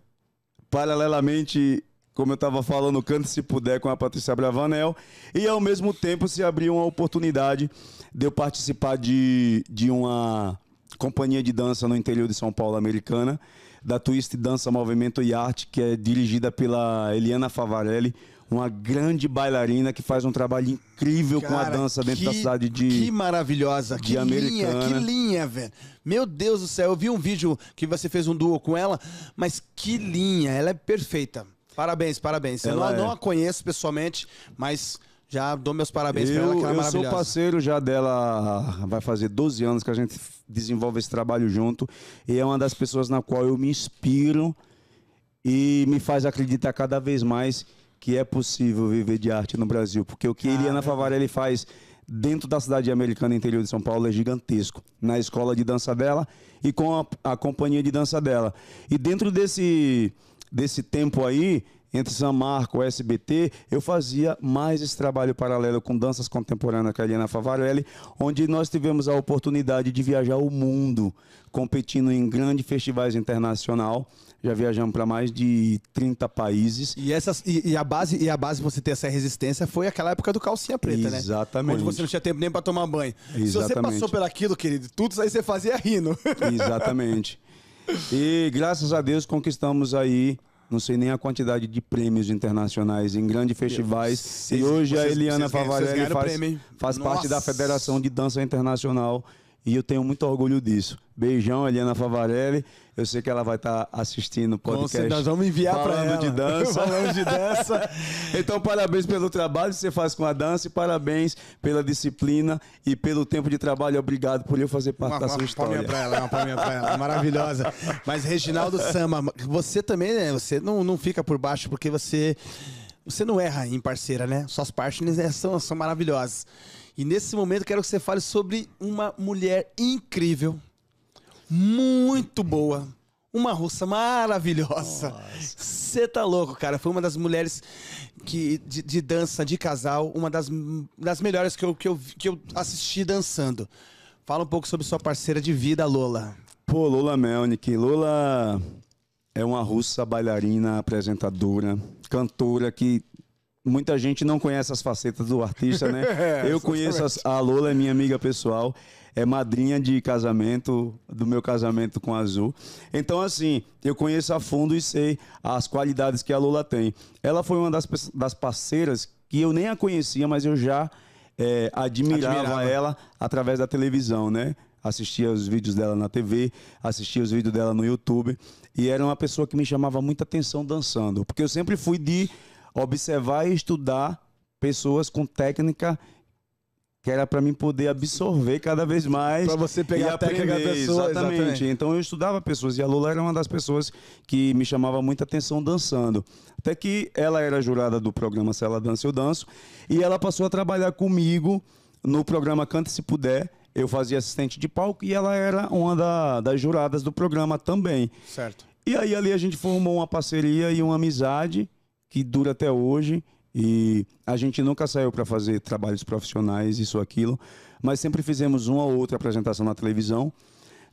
[SPEAKER 2] paralelamente, como eu tava falando, Cante Se Puder com a Patrícia Bravanel, e ao mesmo tempo se abriu uma oportunidade de eu participar de, de uma companhia de dança no interior de São Paulo, americana, da Twist Dança Movimento e Arte, que é dirigida pela Eliana Favarelli, uma grande bailarina que faz um trabalho incrível Cara, com a dança dentro que, da cidade de
[SPEAKER 1] Que maravilhosa, de que
[SPEAKER 2] americana.
[SPEAKER 1] linha, que linha, velho. Meu Deus do céu, eu vi um vídeo que você fez um duo com ela, mas que linha, ela é perfeita. Parabéns, parabéns. eu não, é... não a conheço pessoalmente, mas já dou meus parabéns pra ela, que ela é
[SPEAKER 2] Eu sou parceiro já dela, vai fazer 12 anos que a gente desenvolve esse trabalho junto. E é uma das pessoas na qual eu me inspiro e me faz acreditar cada vez mais que é possível viver de arte no Brasil. Porque o que ah, Eliana Favarelli faz dentro da cidade americana interior de São Paulo é gigantesco. Na escola de dança dela e com a, a companhia de dança dela. E dentro desse, desse tempo aí, entre São Marco e SBT, eu fazia mais esse trabalho paralelo com danças contemporâneas com a Eliana Favarelli, onde nós tivemos a oportunidade de viajar o mundo, competindo em grandes festivais internacional. Já viajamos para mais de 30 países.
[SPEAKER 1] E, essas, e, e, a base e a base você ter essa resistência foi aquela época do calcinha preta,
[SPEAKER 2] Exatamente.
[SPEAKER 1] né?
[SPEAKER 2] Exatamente.
[SPEAKER 1] Onde você não tinha tempo nem para tomar banho.
[SPEAKER 2] Exatamente.
[SPEAKER 1] Se você passou por aquilo, querido, tudo isso aí você fazia rindo.
[SPEAKER 2] Exatamente. E graças a Deus conquistamos aí não sei nem a quantidade de prêmios internacionais em grandes festivais. E hoje vocês, a Eliana Favarelli faz, faz parte da Federação de Dança Internacional e eu tenho muito orgulho disso. Beijão, Eliana Favarelli. Eu sei que ela vai estar tá assistindo o podcast.
[SPEAKER 1] nós vamos enviar para ela.
[SPEAKER 2] de dança.
[SPEAKER 1] falando de dança.
[SPEAKER 2] então, parabéns pelo trabalho que você faz com a dança e parabéns pela disciplina e pelo tempo de trabalho. Obrigado por eu fazer parte
[SPEAKER 1] uma,
[SPEAKER 2] da sua
[SPEAKER 1] uma
[SPEAKER 2] história.
[SPEAKER 1] Uma palminha para ela, uma palminha para ela. Maravilhosa. Mas, Reginaldo Sama, você também, né? Você não, não fica por baixo porque você... Você não erra em parceira, né? Suas partners né, são, são maravilhosas. E nesse momento quero que você fale sobre uma mulher incrível, muito boa, uma russa maravilhosa. Você tá louco, cara. Foi uma das mulheres que, de, de, dança, de casal, uma das, das melhores que eu, que, eu, que eu assisti dançando. Fala um pouco sobre sua parceira de vida, Lola.
[SPEAKER 2] Pô, Lola Melnik. Lola é uma russa bailarina, apresentadora, cantora que muita gente não conhece as facetas do artista, né? É, eu conheço as, a Lola, é minha amiga pessoal, é madrinha de casamento, do meu casamento com a Azul. Então, assim, eu conheço a fundo e sei as qualidades que a Lola tem. Ela foi uma das, das parceiras que eu nem a conhecia, mas eu já é, admirava, admirava ela através da televisão, né? Assistia os vídeos dela na TV, assistia os vídeos dela no YouTube. E era uma pessoa que me chamava muita atenção dançando. Porque eu sempre fui de observar e estudar pessoas com técnica que era para mim poder absorver cada vez mais.
[SPEAKER 1] Para você pegar a técnica da pessoa.
[SPEAKER 2] Exatamente. exatamente. Então eu estudava pessoas e a Lula era uma das pessoas que me chamava muita atenção dançando. Até que ela era jurada do programa Se Ela Dança Eu Danço e ela passou a trabalhar comigo no programa Cante Se Puder. Eu fazia assistente de palco e ela era uma da, das juradas do programa também.
[SPEAKER 1] Certo.
[SPEAKER 2] E aí ali a gente formou uma parceria e uma amizade que dura até hoje. E a gente nunca saiu para fazer trabalhos profissionais, isso ou aquilo, mas sempre fizemos uma ou outra apresentação na televisão,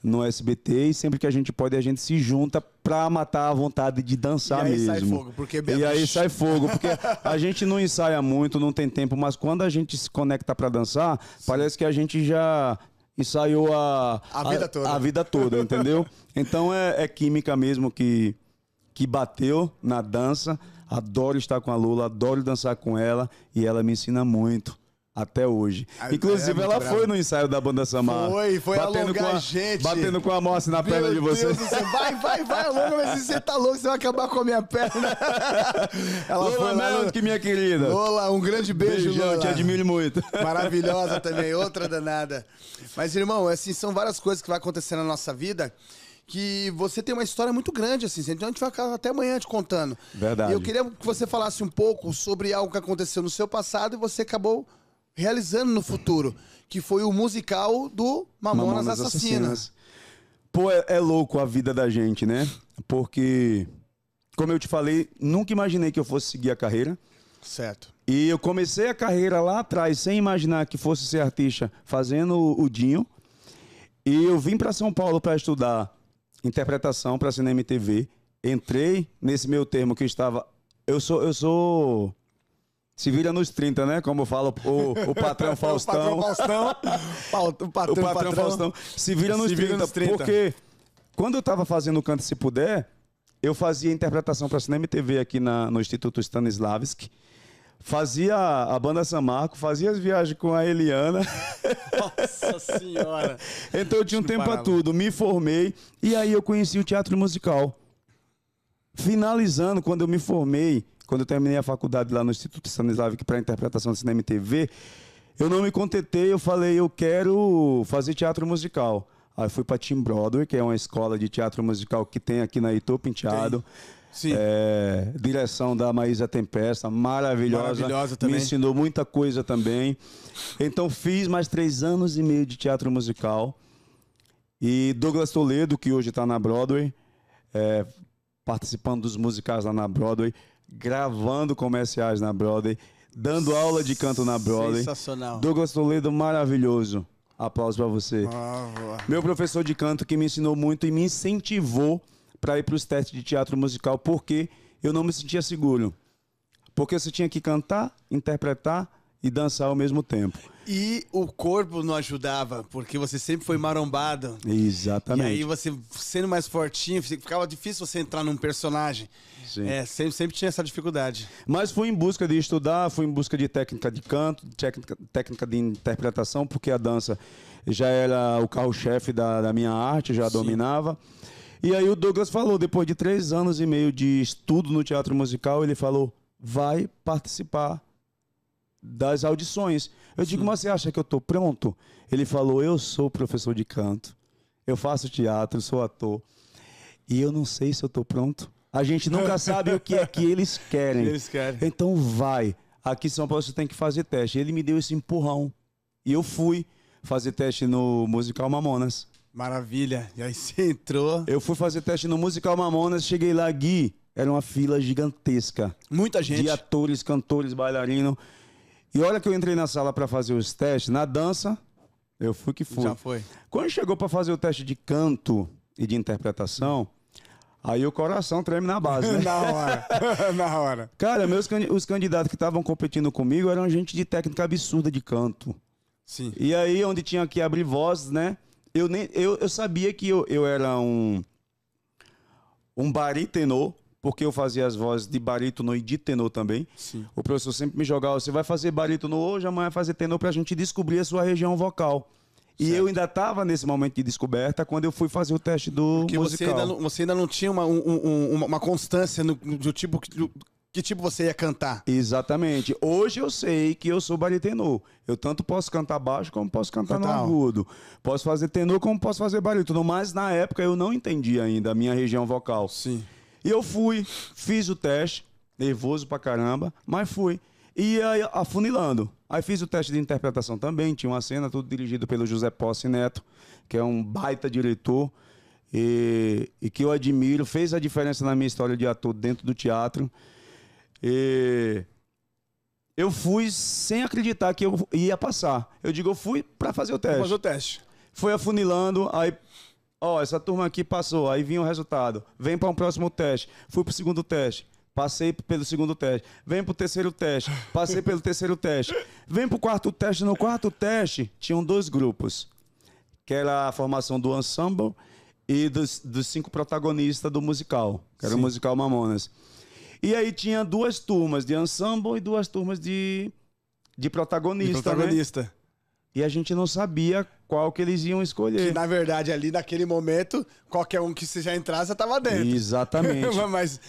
[SPEAKER 2] no SBT, e sempre que a gente pode, a gente se junta para matar a vontade de dançar
[SPEAKER 1] e
[SPEAKER 2] aí mesmo.
[SPEAKER 1] Sai fogo, porque
[SPEAKER 2] E aí sai fogo, porque a gente não ensaia muito, não tem tempo, mas quando a gente se conecta para dançar, Sim. parece que a gente já ensaiou a,
[SPEAKER 1] a vida toda,
[SPEAKER 2] a vida toda entendeu? Então é, é química mesmo que, que bateu na dança. Adoro estar com a Lula, adoro dançar com ela e ela me ensina muito até hoje. Ah, Inclusive, é ela bravo. foi no ensaio da banda Samar.
[SPEAKER 1] Foi, foi
[SPEAKER 2] batendo com a
[SPEAKER 1] gente.
[SPEAKER 2] Batendo com a moça na Meu perna de você.
[SPEAKER 1] Vai, vai, vai, alonga, mas você tá louco, você vai acabar com a minha perna.
[SPEAKER 2] ela Lola foi lá no... que minha querida.
[SPEAKER 1] Lola, um grande beijo,
[SPEAKER 2] Beijão,
[SPEAKER 1] Lola.
[SPEAKER 2] te admiro muito.
[SPEAKER 1] Maravilhosa também, outra danada. Mas, irmão, assim, são várias coisas que vai acontecer na nossa vida que você tem uma história muito grande, assim. Então a gente vai ficar até amanhã te contando.
[SPEAKER 2] Verdade.
[SPEAKER 1] E eu queria que você falasse um pouco sobre algo que aconteceu no seu passado e você acabou realizando no futuro, que foi o musical do Mamonas, Mamonas Assassinas. Assassinas.
[SPEAKER 2] Pô, é, é louco a vida da gente, né? Porque, como eu te falei, nunca imaginei que eu fosse seguir a carreira.
[SPEAKER 1] Certo.
[SPEAKER 2] E eu comecei a carreira lá atrás, sem imaginar que fosse ser artista, fazendo o Dinho. E eu vim para São Paulo para estudar interpretação para cinema e TV. Entrei nesse meu termo que estava. Eu sou. Eu sou. Se vira nos 30, né? Como fala o, o patrão Faustão.
[SPEAKER 1] o patrão Faustão. o patrão, o patrão, Faustão.
[SPEAKER 2] Se vira nos, se 30, vira nos 30. Porque quando eu estava fazendo o Canto Se Puder, eu fazia interpretação para cinema e TV aqui na, no Instituto Stanislavski fazia a banda San Marco, fazia as viagens com a Eliana.
[SPEAKER 1] Nossa senhora!
[SPEAKER 2] então eu tinha um tempo para tudo, me formei e aí eu conheci o teatro musical. Finalizando, quando eu me formei, quando eu terminei a faculdade lá no Instituto Stanislavski para interpretação de cinema e TV, eu não me contentei, eu falei, eu quero fazer teatro musical. Aí fui para Team Broadway, que é uma escola de teatro musical que tem aqui na Itu Penteado. Tem.
[SPEAKER 1] Sim.
[SPEAKER 2] É, direção da Maísa Tempesta, maravilhosa.
[SPEAKER 1] Maravilhosa também.
[SPEAKER 2] Me ensinou muita coisa também. Então fiz mais três anos e meio de teatro musical. E Douglas Toledo, que hoje está na Broadway, é, participando dos musicais lá na Broadway, gravando comerciais na Broadway, dando aula de canto na Broadway.
[SPEAKER 1] Sensacional.
[SPEAKER 2] Douglas Toledo, maravilhoso. Aplausos pra você.
[SPEAKER 1] Boa.
[SPEAKER 2] Meu professor de canto que me ensinou muito e me incentivou para ir para os testes de teatro musical, porque eu não me sentia seguro. Porque você tinha que cantar, interpretar e dançar ao mesmo tempo.
[SPEAKER 1] E o corpo não ajudava, porque você sempre foi marombado.
[SPEAKER 2] Exatamente.
[SPEAKER 1] E aí você, sendo mais fortinho, ficava difícil você entrar num personagem.
[SPEAKER 2] Sim.
[SPEAKER 1] É, sempre, sempre tinha essa dificuldade.
[SPEAKER 2] Mas fui em busca de estudar, fui em busca de técnica de canto, técnica, técnica de interpretação, porque a dança já era o carro-chefe da, da minha arte, já dominava. E aí o Douglas falou, depois de três anos e meio de estudo no teatro musical, ele falou, vai participar das audições. Eu digo, mas você acha que eu estou pronto? Ele falou, eu sou professor de canto, eu faço teatro, sou ator, e eu não sei se eu estou pronto. A gente nunca sabe o que é que eles querem.
[SPEAKER 1] Eles querem.
[SPEAKER 2] Então vai. Aqui em São Paulo você tem que fazer teste. Ele me deu esse empurrão. E eu fui fazer teste no musical Mamonas.
[SPEAKER 1] Maravilha. E aí você entrou.
[SPEAKER 2] Eu fui fazer teste no musical Mamonas, cheguei lá, Gui, era uma fila gigantesca
[SPEAKER 1] Muita gente.
[SPEAKER 2] de atores, cantores, bailarinos. E olha que eu entrei na sala para fazer os testes, na dança, eu fui que fui.
[SPEAKER 1] Já foi.
[SPEAKER 2] Quando chegou para fazer o teste de canto e de interpretação, aí o coração treme na base, né?
[SPEAKER 1] Na hora. Na hora.
[SPEAKER 2] Cara, meus os candidatos que estavam competindo comigo eram gente de técnica absurda de canto.
[SPEAKER 1] Sim.
[SPEAKER 2] E aí, onde tinha que abrir vozes, né? Eu, nem, eu, eu sabia que eu, eu era um, um barítenor, porque eu fazia as vozes de barítono e de tenor também.
[SPEAKER 1] Sim.
[SPEAKER 2] O professor sempre me jogava, você vai fazer barítono hoje, amanhã vai fazer tenor pra gente descobrir a sua região vocal. E eu ainda estava nesse momento de descoberta quando eu fui fazer o teste do
[SPEAKER 1] Porque você
[SPEAKER 2] musical.
[SPEAKER 1] ainda, não, você ainda não tinha uma, um- um- uma, constância no, no- do tipo que, do- que tipo você ia cantar.
[SPEAKER 2] Exatamente. Hoje eu sei que eu sou baritenor. Eu tanto posso cantar baixo como posso cantar no
[SPEAKER 1] Cantar alto.
[SPEAKER 2] agudo. Posso fazer tenor como posso fazer barítono. Mas na época eu não entendia ainda a minha região vocal.
[SPEAKER 1] Sim.
[SPEAKER 2] E eu fui, fiz o teste, nervoso pra caramba, mas fui. E aí, afunilando. Aí fiz o teste de interpretação também, tinha uma cena, tudo dirigido pelo José Posse Neto, que é um baita diretor e, e que eu admiro, fez a diferença na minha história de ator dentro do teatro. E eu fui sem acreditar que eu ia passar. Eu digo, eu fui pra fazer o teste.
[SPEAKER 1] Fazer o teste.
[SPEAKER 2] Foi afunilando, aí, ó, essa turma aqui passou, aí vinha o resultado. Vem para um próximo teste. Fui pro segundo teste. Passei pelo segundo teste. Vem pro terceiro teste. Passei pelo terceiro teste. Vem pro quarto teste. No quarto teste, tinham dois grupos. Que era a formação do ensemble e dos, dos cinco protagonistas do musical. Que era o
[SPEAKER 1] Sim.
[SPEAKER 2] musical Mamonas. E aí tinha duas turmas de ensemble e duas turmas de, de protagonista,
[SPEAKER 1] E
[SPEAKER 2] né?
[SPEAKER 1] protagonista.
[SPEAKER 2] E a gente não sabia qual que eles iam escolher.
[SPEAKER 1] Que na verdade ali naquele momento, qualquer um que você já entrasse, já tava dentro.
[SPEAKER 2] Exatamente.
[SPEAKER 1] Mas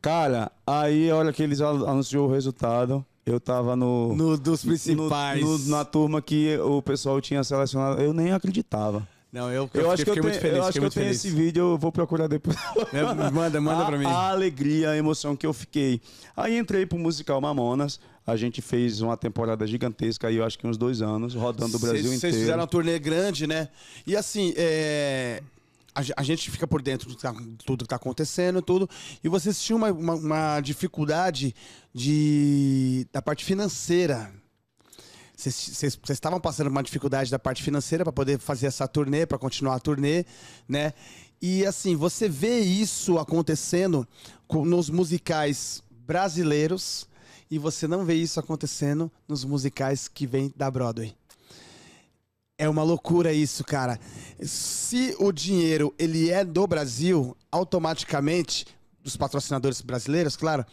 [SPEAKER 2] Cara, aí a hora que eles an- anunciou o resultado, eu tava no,
[SPEAKER 1] no, dos principais.
[SPEAKER 2] no- no- na turma que o pessoal tinha selecionado. Eu nem acreditava.
[SPEAKER 1] Não, eu,
[SPEAKER 2] Eu,
[SPEAKER 1] eu
[SPEAKER 2] acho que eu tenho,
[SPEAKER 1] muito feliz.
[SPEAKER 2] eu, acho que eu tenho
[SPEAKER 1] feliz.
[SPEAKER 2] esse vídeo, eu vou procurar depois.
[SPEAKER 1] É, manda, manda
[SPEAKER 2] a,
[SPEAKER 1] pra mim.
[SPEAKER 2] A alegria, a emoção que eu fiquei. Aí entrei pro musical Mamonas. A gente fez uma temporada gigantesca aí, eu acho que uns dois anos, rodando o Brasil
[SPEAKER 1] Vocês-
[SPEAKER 2] inteiro.
[SPEAKER 1] Vocês fizeram uma turnê grande, né? E assim, é, a, ge- a gente fica por dentro de tá- tudo que tá acontecendo, tudo. E vocês tinham uma, uma- uma dificuldade de, da parte financeira. Vocês- estavam passando uma dificuldade da parte financeira para poder fazer essa turnê, para continuar a turnê, né? E assim, você vê isso acontecendo com- nos musicais brasileiros e você não vê isso acontecendo nos musicais que vêm da Broadway. É uma loucura isso, cara. Se o dinheiro ele é do Brasil, automaticamente dos patrocinadores brasileiros, claro,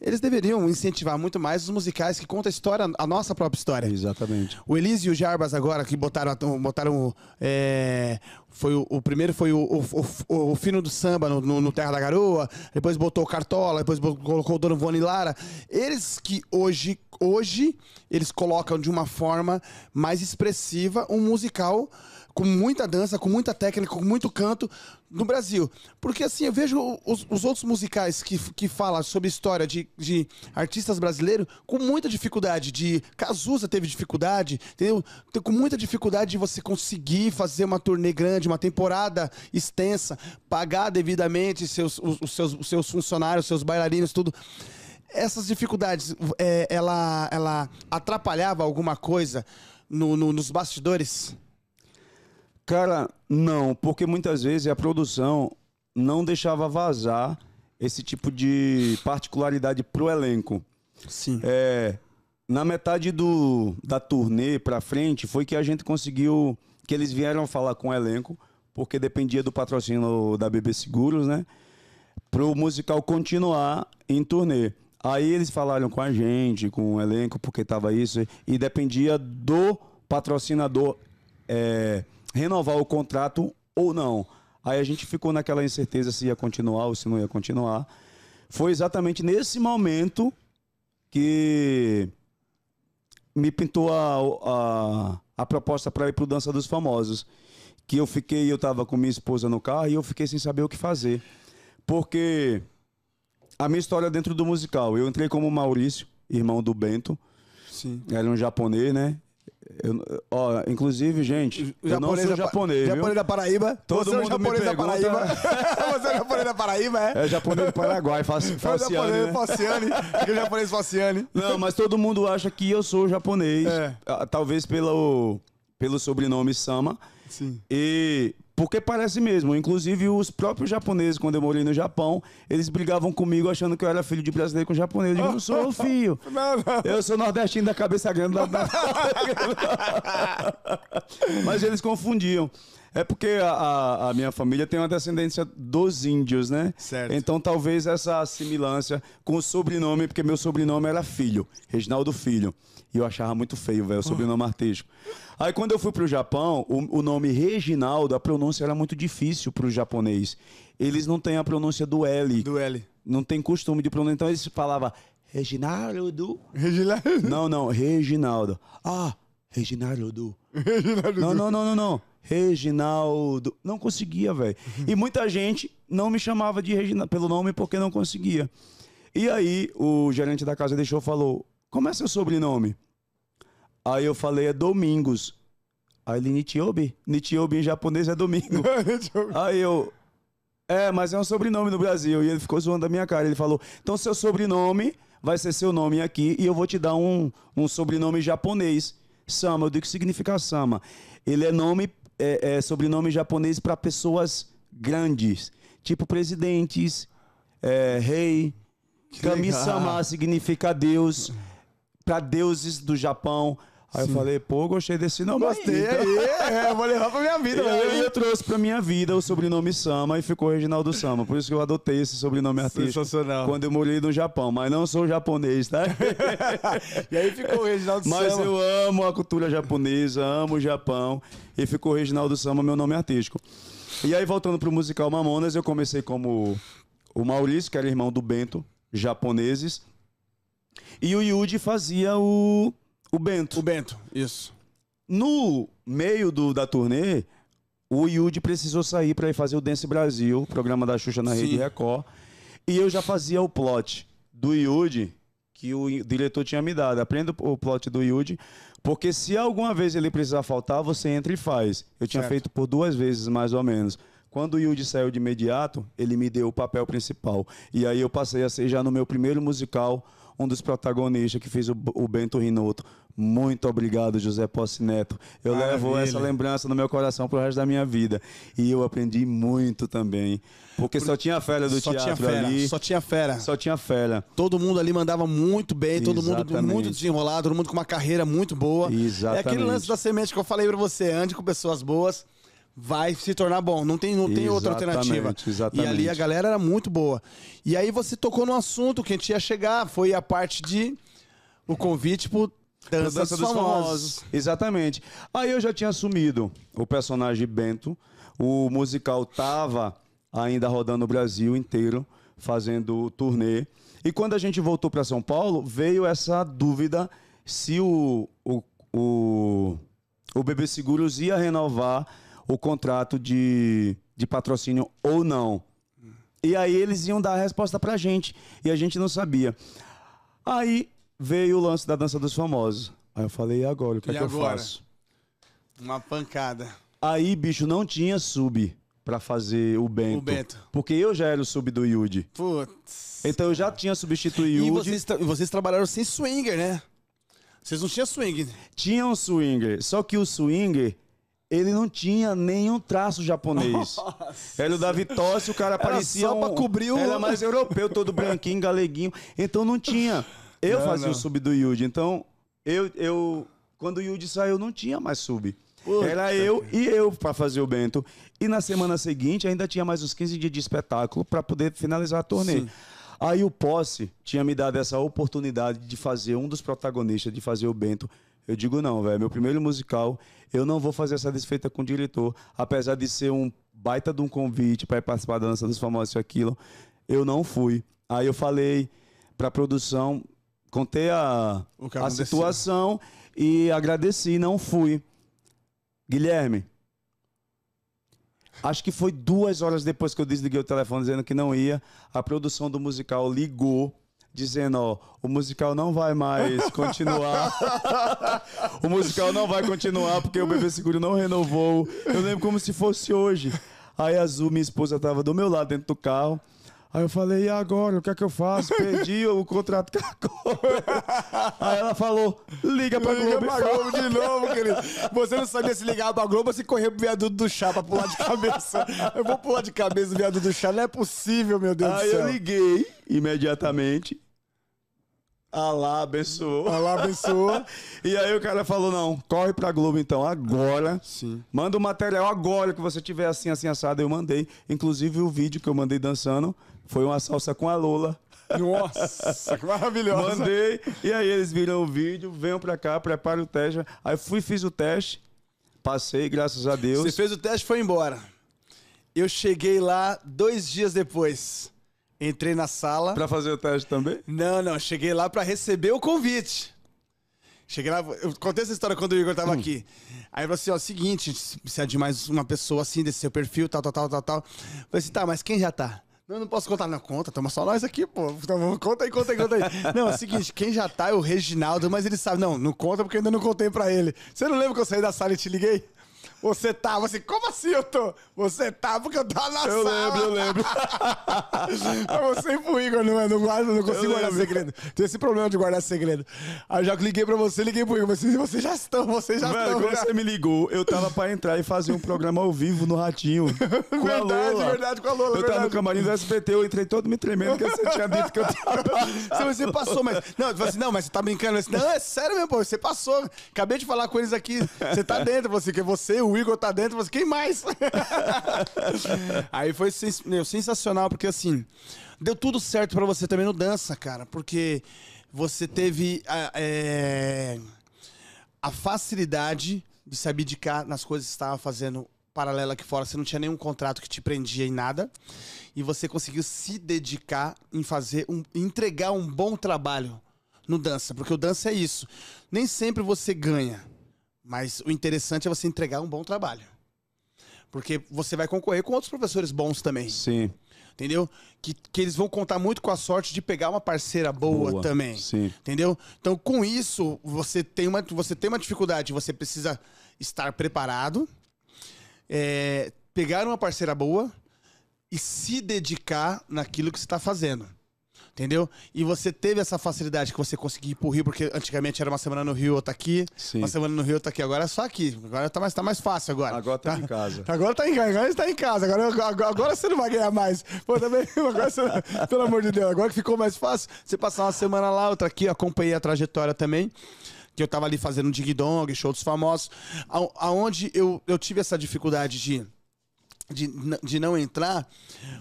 [SPEAKER 1] eles deveriam incentivar muito mais os musicais que contam a história, a nossa própria história.
[SPEAKER 2] Exatamente.
[SPEAKER 1] O Elise e o Jarbas agora, que botaram, botaram é, foi o, o primeiro foi o, o, o- Fino do Samba no, no- no Terra da Garoa, depois botou o Cartola, depois colocou o Dono Vone Lara. Eles que hoje, hoje, eles colocam de uma forma mais expressiva um musical com muita dança, com muita técnica, com muito canto, no Brasil. Porque assim, eu vejo os, os outros musicais que, que falam sobre história de, de artistas brasileiros com muita dificuldade. De Cazuza teve dificuldade, entendeu? Com muita dificuldade de você conseguir fazer uma turnê grande, uma temporada extensa, pagar devidamente seus, os, os seus, os seus funcionários, seus bailarinos, tudo. Essas dificuldades, é, ela, ela atrapalhava alguma coisa no- no- nos bastidores?
[SPEAKER 2] Cara, não, porque muitas vezes a produção não deixava vazar esse tipo de particularidade pro elenco.
[SPEAKER 1] Sim.
[SPEAKER 2] É, na metade do, da turnê pra frente foi que a gente conseguiu que eles vieram falar com o elenco, porque dependia do patrocínio da BB Seguros, né? Pro musical continuar em turnê. Aí eles falaram com a gente, com o elenco, porque tava isso, e dependia do patrocinador é, renovar o contrato ou não. Aí a gente ficou naquela incerteza se ia continuar ou se não ia continuar. Foi exatamente nesse momento que me pintou a, a, a proposta para ir pro Dança dos Famosos. Que eu fiquei, eu tava com minha esposa no carro e eu fiquei sem saber o que fazer. Porque a minha história dentro do musical, eu entrei como Maurício, irmão do Bento,
[SPEAKER 1] Sim.
[SPEAKER 2] era um japonês, né? Eu, ó, inclusive, gente, eu não sou
[SPEAKER 1] da
[SPEAKER 2] japonês?
[SPEAKER 1] Japonês da Paraíba.
[SPEAKER 2] Todo
[SPEAKER 1] Você é
[SPEAKER 2] mundo me
[SPEAKER 1] japonês da
[SPEAKER 2] pergunta-
[SPEAKER 1] Paraíba. Você é japonês da Paraíba, é?
[SPEAKER 2] É japonês do Paraguai, faz,
[SPEAKER 1] É
[SPEAKER 2] Falciane,
[SPEAKER 1] japonês
[SPEAKER 2] né?
[SPEAKER 1] Falciane. Aquele japonês Falciane.
[SPEAKER 2] Não, mas todo mundo acha que eu sou japonês.
[SPEAKER 1] É.
[SPEAKER 2] Ah, Talvez pelo, pelo sobrenome Sama.
[SPEAKER 1] Sim.
[SPEAKER 2] E porque parece mesmo. Inclusive, os próprios japoneses, quando eu morei no Japão, eles brigavam comigo achando que eu era filho de brasileiro com japonês. Eu digo, não sou, filho.
[SPEAKER 1] Não, não.
[SPEAKER 2] Eu sou nordestino da cabeça grande. Da, Mas eles confundiam. É porque a, a- a minha família tem uma descendência dos índios, né?
[SPEAKER 1] Certo.
[SPEAKER 2] Então talvez essa assimilância com o sobrenome, porque meu sobrenome era Filho, Reginaldo Filho. E eu achava muito feio, velho, o sobrenome artístico. Aí quando eu fui pro Japão, o, o nome Reginaldo, a pronúncia era muito difícil pro japonês. Eles não têm a pronúncia do L.
[SPEAKER 1] Do L.
[SPEAKER 2] Não tem costume de pronunciar. Então eles falavam Reginaldo.
[SPEAKER 1] Regina.
[SPEAKER 2] Não, não, Reginaldo. Ah, Reginaldo. Não, não, não, não, não. Reginaldo. Não conseguia, velho. E muita gente não me chamava de Regina pelo nome porque não conseguia. E aí o gerente da casa deixou falou: "Como é seu sobrenome?" Aí eu falei: "É Domingos." Aí ele Nichiobi. Nichiobi em japonês é domingo. Aí eu. É, mas é um sobrenome no Brasil. E ele ficou zoando a minha cara. Ele falou: então seu sobrenome vai ser seu nome aqui e eu vou te dar um, um sobrenome japonês. Sama, eu digo que significa Sama. Ele é nome, é, é sobrenome japonês para pessoas grandes, tipo presidentes, é, rei. Kami-sama significa Deus, para deuses do Japão. Aí eu falei, pô, gostei desse nome. aí,
[SPEAKER 1] Gostei
[SPEAKER 2] então.
[SPEAKER 1] aí. É, vou levar pra minha vida,
[SPEAKER 2] E aí eu trouxe pra minha vida o sobrenome Sama e ficou Reginaldo Sama. Por isso que eu adotei esse sobrenome artístico
[SPEAKER 1] Sensacional.
[SPEAKER 2] quando eu morei no Japão. Mas não sou japonês, tá?
[SPEAKER 1] E aí ficou o Reginaldo
[SPEAKER 2] Mas
[SPEAKER 1] Sama.
[SPEAKER 2] eu amo a cultura japonesa, amo o Japão. E ficou Reginaldo Sama, meu nome artístico. E aí, voltando pro musical Mamonas, eu comecei como o Maurício, que era irmão do Bento, japoneses. E o Yuji fazia o, o Bento.
[SPEAKER 1] O Bento, isso.
[SPEAKER 2] No meio do, da turnê, o Yudi precisou sair para ir fazer o Dance Brasil, programa da Xuxa na
[SPEAKER 1] Sim.
[SPEAKER 2] Rede Record. E eu já fazia o plot do Yudi, que o diretor tinha me dado. Aprenda o plot do Yudi, porque se alguma vez ele precisar faltar, você entra e faz. Eu tinha
[SPEAKER 1] Certo.
[SPEAKER 2] feito por duas vezes, mais ou menos. Quando o Yudi saiu de imediato, ele me deu o papel principal. E aí eu passei a ser já no meu primeiro musical um dos protagonistas que fez o, o Bento Rinotto. Muito obrigado, José Posse Neto. Eu levo
[SPEAKER 1] Maravilha.
[SPEAKER 2] essa lembrança no meu coração pro resto da minha vida. E eu aprendi muito também. Porque só tinha fera do
[SPEAKER 1] só tinha
[SPEAKER 2] teatro
[SPEAKER 1] fera,
[SPEAKER 2] ali.
[SPEAKER 1] só tinha fera.
[SPEAKER 2] Só tinha fera.
[SPEAKER 1] Todo mundo ali mandava muito bem, todo mundo
[SPEAKER 2] Exatamente.
[SPEAKER 1] muito desenrolado, todo mundo com uma carreira muito boa. É aquele
[SPEAKER 2] Exatamente.
[SPEAKER 1] lance da semente que eu falei pra você, ande com pessoas boas, vai se tornar bom. Não tem, não tem outra alternativa.
[SPEAKER 2] exatamente.
[SPEAKER 1] E ali a galera era muito boa. E aí você tocou no assunto que a gente ia chegar, foi a parte de o convite pro Dança,
[SPEAKER 2] Dança
[SPEAKER 1] dos, Famosos.
[SPEAKER 2] Exatamente. Aí eu já tinha assumido o personagem Bento. O musical tava ainda rodando o Brasil inteiro, fazendo turnê. E quando a gente voltou para São Paulo, veio essa dúvida se o, o, o, o BB Seguros ia renovar o contrato de, de patrocínio ou não. E aí eles iam dar a resposta pra gente. E a gente não sabia. Aí veio o lance da dança dos famosos. Aí eu falei, e agora? O que
[SPEAKER 1] E
[SPEAKER 2] é que eu
[SPEAKER 1] agora?
[SPEAKER 2] faço?
[SPEAKER 1] Uma pancada.
[SPEAKER 2] Aí, bicho, não tinha sub pra fazer o Bento.
[SPEAKER 1] O Bento.
[SPEAKER 2] Porque eu já era o sub do Yudi.
[SPEAKER 1] Putz.
[SPEAKER 2] Então eu já tinha substituído
[SPEAKER 1] E
[SPEAKER 2] Yudi.
[SPEAKER 1] vocês, tra- e vocês trabalharam sem swinger, né? Vocês não tinham swing.
[SPEAKER 2] Tinha um swinger, só que o swinger, ele não tinha nenhum traço japonês. Era o da Vitória, o cara parecia
[SPEAKER 1] só pra
[SPEAKER 2] um-
[SPEAKER 1] cobrir o-
[SPEAKER 2] Era mais europeu, todo branquinho, galeguinho. Então não tinha. Eu
[SPEAKER 1] Não,
[SPEAKER 2] fazia
[SPEAKER 1] não.
[SPEAKER 2] o sub do Yuji. Então, eu, eu quando o Yuji saiu, não tinha mais sub.
[SPEAKER 1] Puta
[SPEAKER 2] Era eu e eu pra fazer o Bento. E na semana seguinte ainda tinha mais uns 15 dias de espetáculo pra poder finalizar a turnê.
[SPEAKER 1] Sim.
[SPEAKER 2] Aí o Posse tinha me dado essa oportunidade de fazer um dos protagonistas, de fazer o Bento. Eu digo, não, velho, meu primeiro musical, eu não vou fazer essa desfeita com o diretor, apesar de ser um baita de um convite para participar da dança dos famosos e aquilo, eu não fui. Aí eu falei pra produção, contei a, a situação e agradeci, não fui. Guilherme, acho que foi duas horas depois que eu desliguei o telefone dizendo que não ia, a produção do musical ligou dizendo, ó, o musical não vai mais continuar. o musical não vai continuar porque o Bebê Seguro não renovou. Eu lembro como se fosse hoje. Aí a Azul, minha esposa, tava do meu lado dentro do carro. Aí eu falei, e agora? O que é que eu faço? Perdi o contrato com a Globo. Aí ela falou, liga pra
[SPEAKER 1] Liga
[SPEAKER 2] Globo. e
[SPEAKER 1] pra. Globo de novo, querido. Você não sabia se ligar pra Globo ou se correr pro viaduto do chá pra pular de cabeça. Eu vou pular de cabeça no viaduto do chá. Não é possível, meu Deus
[SPEAKER 2] Aí
[SPEAKER 1] do céu.
[SPEAKER 2] eu liguei imediatamente. Alá abençoou.
[SPEAKER 1] Allah abençoa.
[SPEAKER 2] E aí o cara falou: não, corre pra Globo então, agora.
[SPEAKER 1] Sim.
[SPEAKER 2] Manda o material agora que você tiver assim, assim, assado. Eu mandei. Inclusive o vídeo que eu mandei dançando foi uma salsa com a Lola.
[SPEAKER 1] Nossa, que maravilhosa.
[SPEAKER 2] Mandei. E aí eles viram o vídeo, venham pra cá, prepara o teste. Aí fui, fiz o teste. Passei, graças a Deus.
[SPEAKER 1] Você fez o teste e foi embora. Eu cheguei lá dois dias depois. Entrei na sala.
[SPEAKER 2] Pra fazer o teste também?
[SPEAKER 1] Não, não, cheguei lá pra receber o convite. Cheguei lá, eu contei essa história quando o Igor tava aqui. Aí eu falei assim, ó, seguinte, precisa de mais uma pessoa assim, desse seu perfil, tal, tal, tal, tal, tal. Falei assim, tá, mas quem já tá? Não, não posso contar, não, conta, tamo só nós aqui, pô. Então, conta aí, conta aí, conta aí. Não, é o seguinte, quem já tá é o Reginaldo, mas ele sabe, não, não conta porque eu ainda não contei pra ele. Você não lembra que eu saí da sala e te liguei? Você tava assim, como assim eu tô? Você tá porque eu tava na
[SPEAKER 2] Eu
[SPEAKER 1] sala.
[SPEAKER 2] lembro, eu lembro.
[SPEAKER 1] Aí você e pro Igor, não, não, guardo, não consigo
[SPEAKER 2] Eu
[SPEAKER 1] guardar
[SPEAKER 2] lembro.
[SPEAKER 1] segredo. Tem esse problema de guardar segredo. Aí eu já liguei pra você, liguei pro Igor. Vocês, vocês já estão, vocês já
[SPEAKER 2] Velho,
[SPEAKER 1] estão.
[SPEAKER 2] quando
[SPEAKER 1] já.
[SPEAKER 2] você me ligou, eu tava pra entrar e fazer um programa ao vivo no Ratinho. Com a
[SPEAKER 1] Verdade,
[SPEAKER 2] Lola.
[SPEAKER 1] verdade, com a Lola,
[SPEAKER 2] Eu tava no
[SPEAKER 1] verdade.
[SPEAKER 2] camarim do SBT, eu entrei todo me tremendo, que você tinha dito que eu tava.
[SPEAKER 1] Você, você passou, mas. Não, eu falei assim, não, mas você tá brincando. Eu disse, não, é sério mesmo, pô. Você passou. Acabei de falar com eles aqui. Você tá dentro, você, que você, o Igor tá dentro, você, quem mais? Aí foi meu, sensacional, porque assim, deu tudo certo pra você também no dança, cara. Porque você teve a, é, a facilidade de se abdicar nas coisas que você estava fazendo paralela aqui fora. Você não tinha nenhum contrato que te prendia em nada. E você conseguiu se dedicar em fazer um, entregar um bom trabalho no dança. Porque o dança é isso. Nem sempre você ganha. Mas o interessante é você entregar um bom trabalho. Porque você vai concorrer com outros professores bons também
[SPEAKER 2] Sim.
[SPEAKER 1] entendeu? Que, que eles vão contar muito com a sorte de pegar uma parceira boa,
[SPEAKER 2] Boa,
[SPEAKER 1] também.
[SPEAKER 2] sim.
[SPEAKER 1] Entendeu? Então, com isso, você tem uma, você tem uma dificuldade, você precisa estar preparado, é, pegar uma parceira boa e se dedicar naquilo que você está fazendo. Entendeu? E você teve essa facilidade que você conseguiu ir pro Rio, porque antigamente era uma semana no Rio, outra aqui.
[SPEAKER 2] Sim.
[SPEAKER 1] Uma semana no Rio, outra aqui. Agora é só aqui. Agora tá mais, tá mais fácil agora.
[SPEAKER 2] Agora tá em casa.
[SPEAKER 1] Agora tá em casa, agora está em casa. Agora, agora, agora você não vai ganhar mais. Pô, também, agora você, pelo amor de Deus, agora que ficou mais fácil, você passar uma semana lá, outra aqui, eu acompanhei a trajetória também. Que eu tava ali fazendo Dig Dong, show dos famosos. Aonde eu, eu tive essa dificuldade de, de, de não entrar,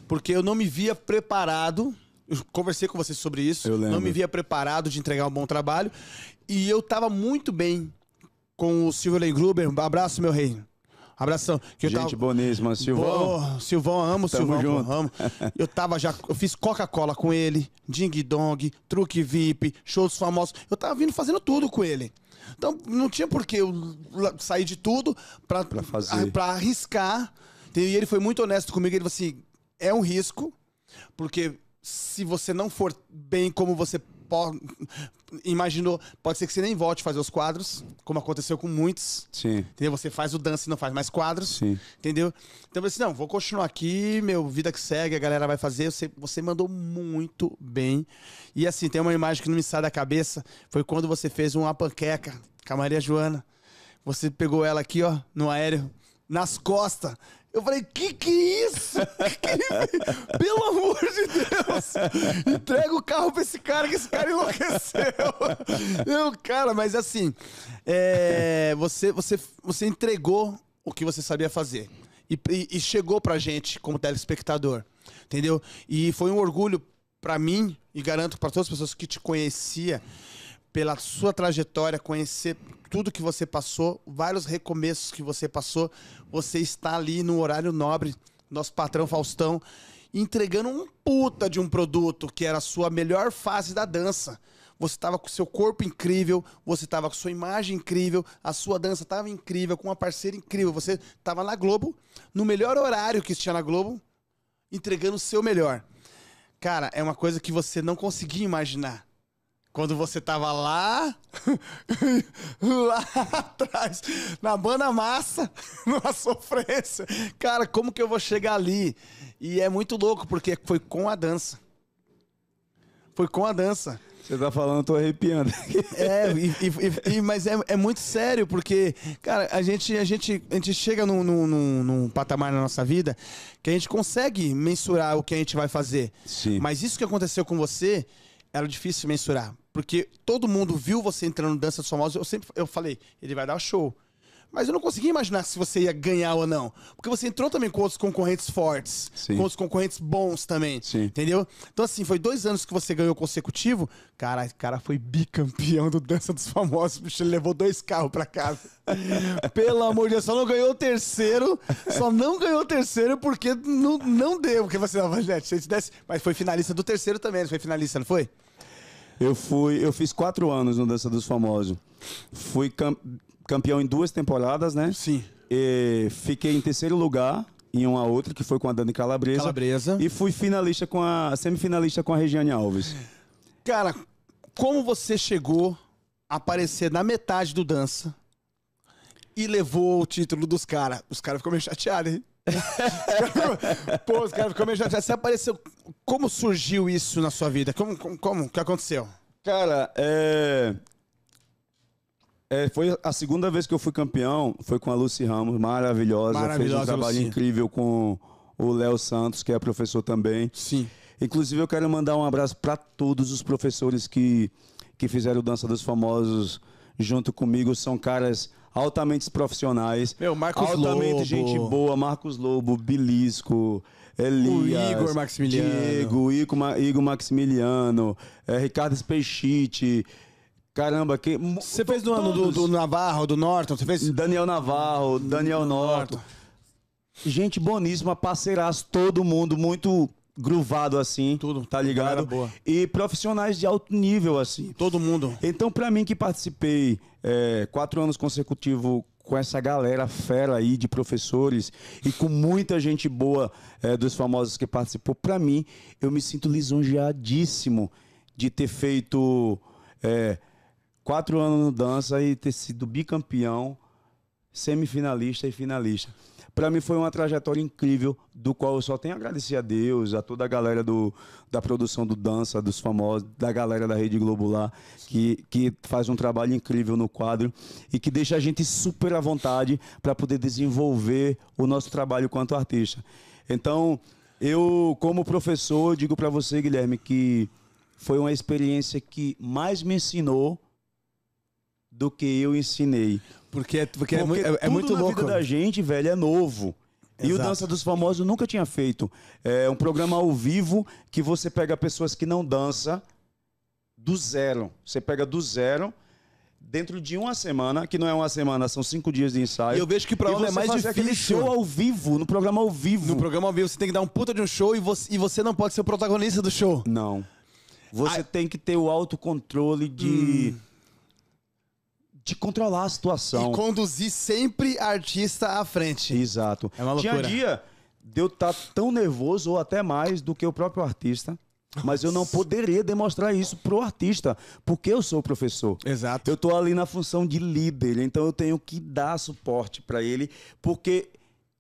[SPEAKER 1] porque eu não me via preparado. Eu conversei com vocês sobre isso.
[SPEAKER 2] Eu lembro.
[SPEAKER 1] Não me via preparado de entregar um bom trabalho. E eu tava muito bem com o Silvio Legruber. Um abraço, meu rei. Abração. Que eu
[SPEAKER 2] Gente
[SPEAKER 1] tava...
[SPEAKER 2] boníssima, Silvão.
[SPEAKER 1] Pô, Silvão, amo o
[SPEAKER 2] Tamo
[SPEAKER 1] Silvão,
[SPEAKER 2] junto.
[SPEAKER 1] amo. Eu tava já, eu fiz Coca-Cola com ele, Ding Dong, Truque VIP, shows famosos. Eu tava vindo fazendo tudo com ele. Então não tinha por que eu sair de tudo pra,
[SPEAKER 2] Pra fazer.
[SPEAKER 1] pra arriscar. E ele foi muito honesto comigo. Ele falou assim: é um risco, porque se você não for bem como você po- imaginou, pode ser que você nem volte a fazer os quadros, como aconteceu com muitos.
[SPEAKER 2] Sim,
[SPEAKER 1] Entendeu? Você faz o dance e não faz mais quadros.
[SPEAKER 2] sim.
[SPEAKER 1] Entendeu? Então falei assim: não, vou continuar aqui, meu, vida que segue, a galera vai fazer. Você, você mandou muito bem. E assim, tem uma imagem que não me sai da cabeça. Foi quando você fez uma panqueca com a Maria Joana. Você pegou ela aqui, ó, no aéreo, nas costas. Eu falei, que que é isso? Que- Pelo amor de Deus! Entrega o carro pra esse cara, que esse cara enlouqueceu. Eu, cara, mas assim, é, você, você, você entregou o que você sabia fazer. E, e, chegou pra gente como telespectador. Entendeu? E foi um orgulho pra mim, e garanto pra todas as pessoas que te conhecia, pela sua trajetória, conhecer tudo que você passou, vários recomeços que você passou, você está ali no horário nobre, nosso patrão Faustão, entregando um puta de um produto que era a sua melhor fase da dança. Você estava com seu corpo incrível, você estava com sua imagem incrível, a sua dança estava incrível, com uma parceira incrível. Você estava na Globo, no melhor horário que tinha na Globo, entregando o seu melhor. Cara, é uma coisa que você não conseguia imaginar. Quando você tava lá, lá atrás, na banda massa, numa sofrência. Cara, como que eu vou chegar ali? E é muito louco, porque foi com a dança. Foi com a dança.
[SPEAKER 2] Você tá falando, eu tô arrepiando.
[SPEAKER 1] É, e, e- e- mas é, é muito sério, porque, cara, a gente, a gente, a gente chega num, num, num- num patamar na nossa vida que a gente consegue mensurar o que a gente vai fazer.
[SPEAKER 2] Sim.
[SPEAKER 1] Mas isso que aconteceu com você era difícil mensurar. Porque todo mundo viu você entrando no Dança dos Famosos. Eu sempre eu falei, ele vai dar show. Mas eu não conseguia imaginar se você ia ganhar ou não. Porque você entrou também com outros concorrentes fortes.
[SPEAKER 2] Sim.
[SPEAKER 1] Com outros concorrentes bons também.
[SPEAKER 2] Sim.
[SPEAKER 1] Entendeu? Então, assim, foi dois anos que você ganhou consecutivo. Cara, esse cara foi bicampeão do Dança dos Famosos. Bicho, ele levou dois carros pra casa. Pelo amor de Deus, só não ganhou o terceiro. Só não ganhou o terceiro porque não, não deu. Porque você, não, se a gente desse. Mas foi finalista do terceiro também, não foi finalista, não foi?
[SPEAKER 2] Eu fui, eu fiz quatro anos no Dança dos Famosos. Fui cam- campeão em duas temporadas, né?
[SPEAKER 1] Sim.
[SPEAKER 2] E fiquei em terceiro lugar em uma outra, que foi com a Dani Calabresa.
[SPEAKER 1] Calabresa.
[SPEAKER 2] E fui finalista com a semifinalista com a Regiane Alves.
[SPEAKER 1] Cara, como você chegou a aparecer na metade do dança e levou o título dos caras? Os caras ficam meio chateados, hein? Pô, os caras ficam meio chateados. Você apareceu. Como surgiu isso na sua vida? Como, como, como? O que aconteceu?
[SPEAKER 2] Cara, é... é, Foi a segunda vez que eu fui campeão, foi com a Lucy Ramos, maravilhosa. Fez
[SPEAKER 1] Maravilhosa,
[SPEAKER 2] um trabalho
[SPEAKER 1] Lucy.
[SPEAKER 2] incrível com o Léo Santos, que é professor também.
[SPEAKER 1] Sim.
[SPEAKER 2] Inclusive, eu quero mandar um abraço para todos os professores que, que fizeram Dança dos Famosos junto comigo. São caras altamente profissionais.
[SPEAKER 1] Meu, Marcos
[SPEAKER 2] altamente
[SPEAKER 1] Lobo.
[SPEAKER 2] gente boa. Marcos Lobo, Bilisco, Elias,
[SPEAKER 1] Igor Maximiliano.
[SPEAKER 2] Diego, Igor, Igor Maximiliano, eh, Ricardo Speixite. Caramba, que...
[SPEAKER 1] Você fez do, ano do, do Navarro, do Norton? Você fez.
[SPEAKER 2] Daniel Navarro, Daniel Norton. Gente boníssima, parceiraço, todo mundo muito gruvado assim.
[SPEAKER 1] Tudo,
[SPEAKER 2] tá ligado?
[SPEAKER 1] boa.
[SPEAKER 2] E profissionais de alto nível assim.
[SPEAKER 1] Todo mundo.
[SPEAKER 2] Então, pra mim que participei é, quatro anos consecutivos com essa galera fera aí de professores e com muita gente boa é, dos famosos que participou, pra mim, eu me sinto lisonjeadíssimo de ter feito é, quatro anos no dança e ter sido bicampeão, semifinalista e finalista. Pra mim foi uma trajetória incrível, do qual eu só tenho a agradecer a Deus, a toda a galera do, da produção do Dança, dos famosos, da galera da Rede Globo lá, que, que faz um trabalho incrível no quadro e que deixa a gente super à vontade para poder desenvolver o nosso trabalho quanto artista. Então, eu, como professor, digo para você, Guilherme, que foi uma experiência que mais me ensinou do que eu ensinei.
[SPEAKER 1] Porque, porque, é,
[SPEAKER 2] Porque
[SPEAKER 1] muito- é- é muito
[SPEAKER 2] na
[SPEAKER 1] louco.
[SPEAKER 2] vida da gente, velho, é novo. E o
[SPEAKER 1] Exato.
[SPEAKER 2] Dança dos Famosos nunca tinha feito. É um programa ao vivo que você pega pessoas que não dançam do zero. Você pega do zero dentro de uma semana, que não é uma semana, são cinco dias de ensaio.
[SPEAKER 1] E eu vejo que pra homem é mais
[SPEAKER 2] fazer aquele
[SPEAKER 1] difícil.
[SPEAKER 2] show ao vivo, no programa ao vivo.
[SPEAKER 1] No programa ao vivo, você tem que dar um puta de um show e você, e você não pode ser o protagonista do show.
[SPEAKER 2] Não. Você
[SPEAKER 1] Ai.
[SPEAKER 2] tem que ter o autocontrole de, de controlar a situação.
[SPEAKER 1] E conduzir sempre artista à frente.
[SPEAKER 2] Exato.
[SPEAKER 1] É uma
[SPEAKER 2] Tinha
[SPEAKER 1] loucura.
[SPEAKER 2] dia de eu estar tão nervoso ou até mais do que o próprio artista. Mas eu não poderia demonstrar isso pro artista, porque eu sou o professor.
[SPEAKER 1] Exato.
[SPEAKER 2] Eu tô ali na função de líder, então eu tenho que dar suporte para ele, porque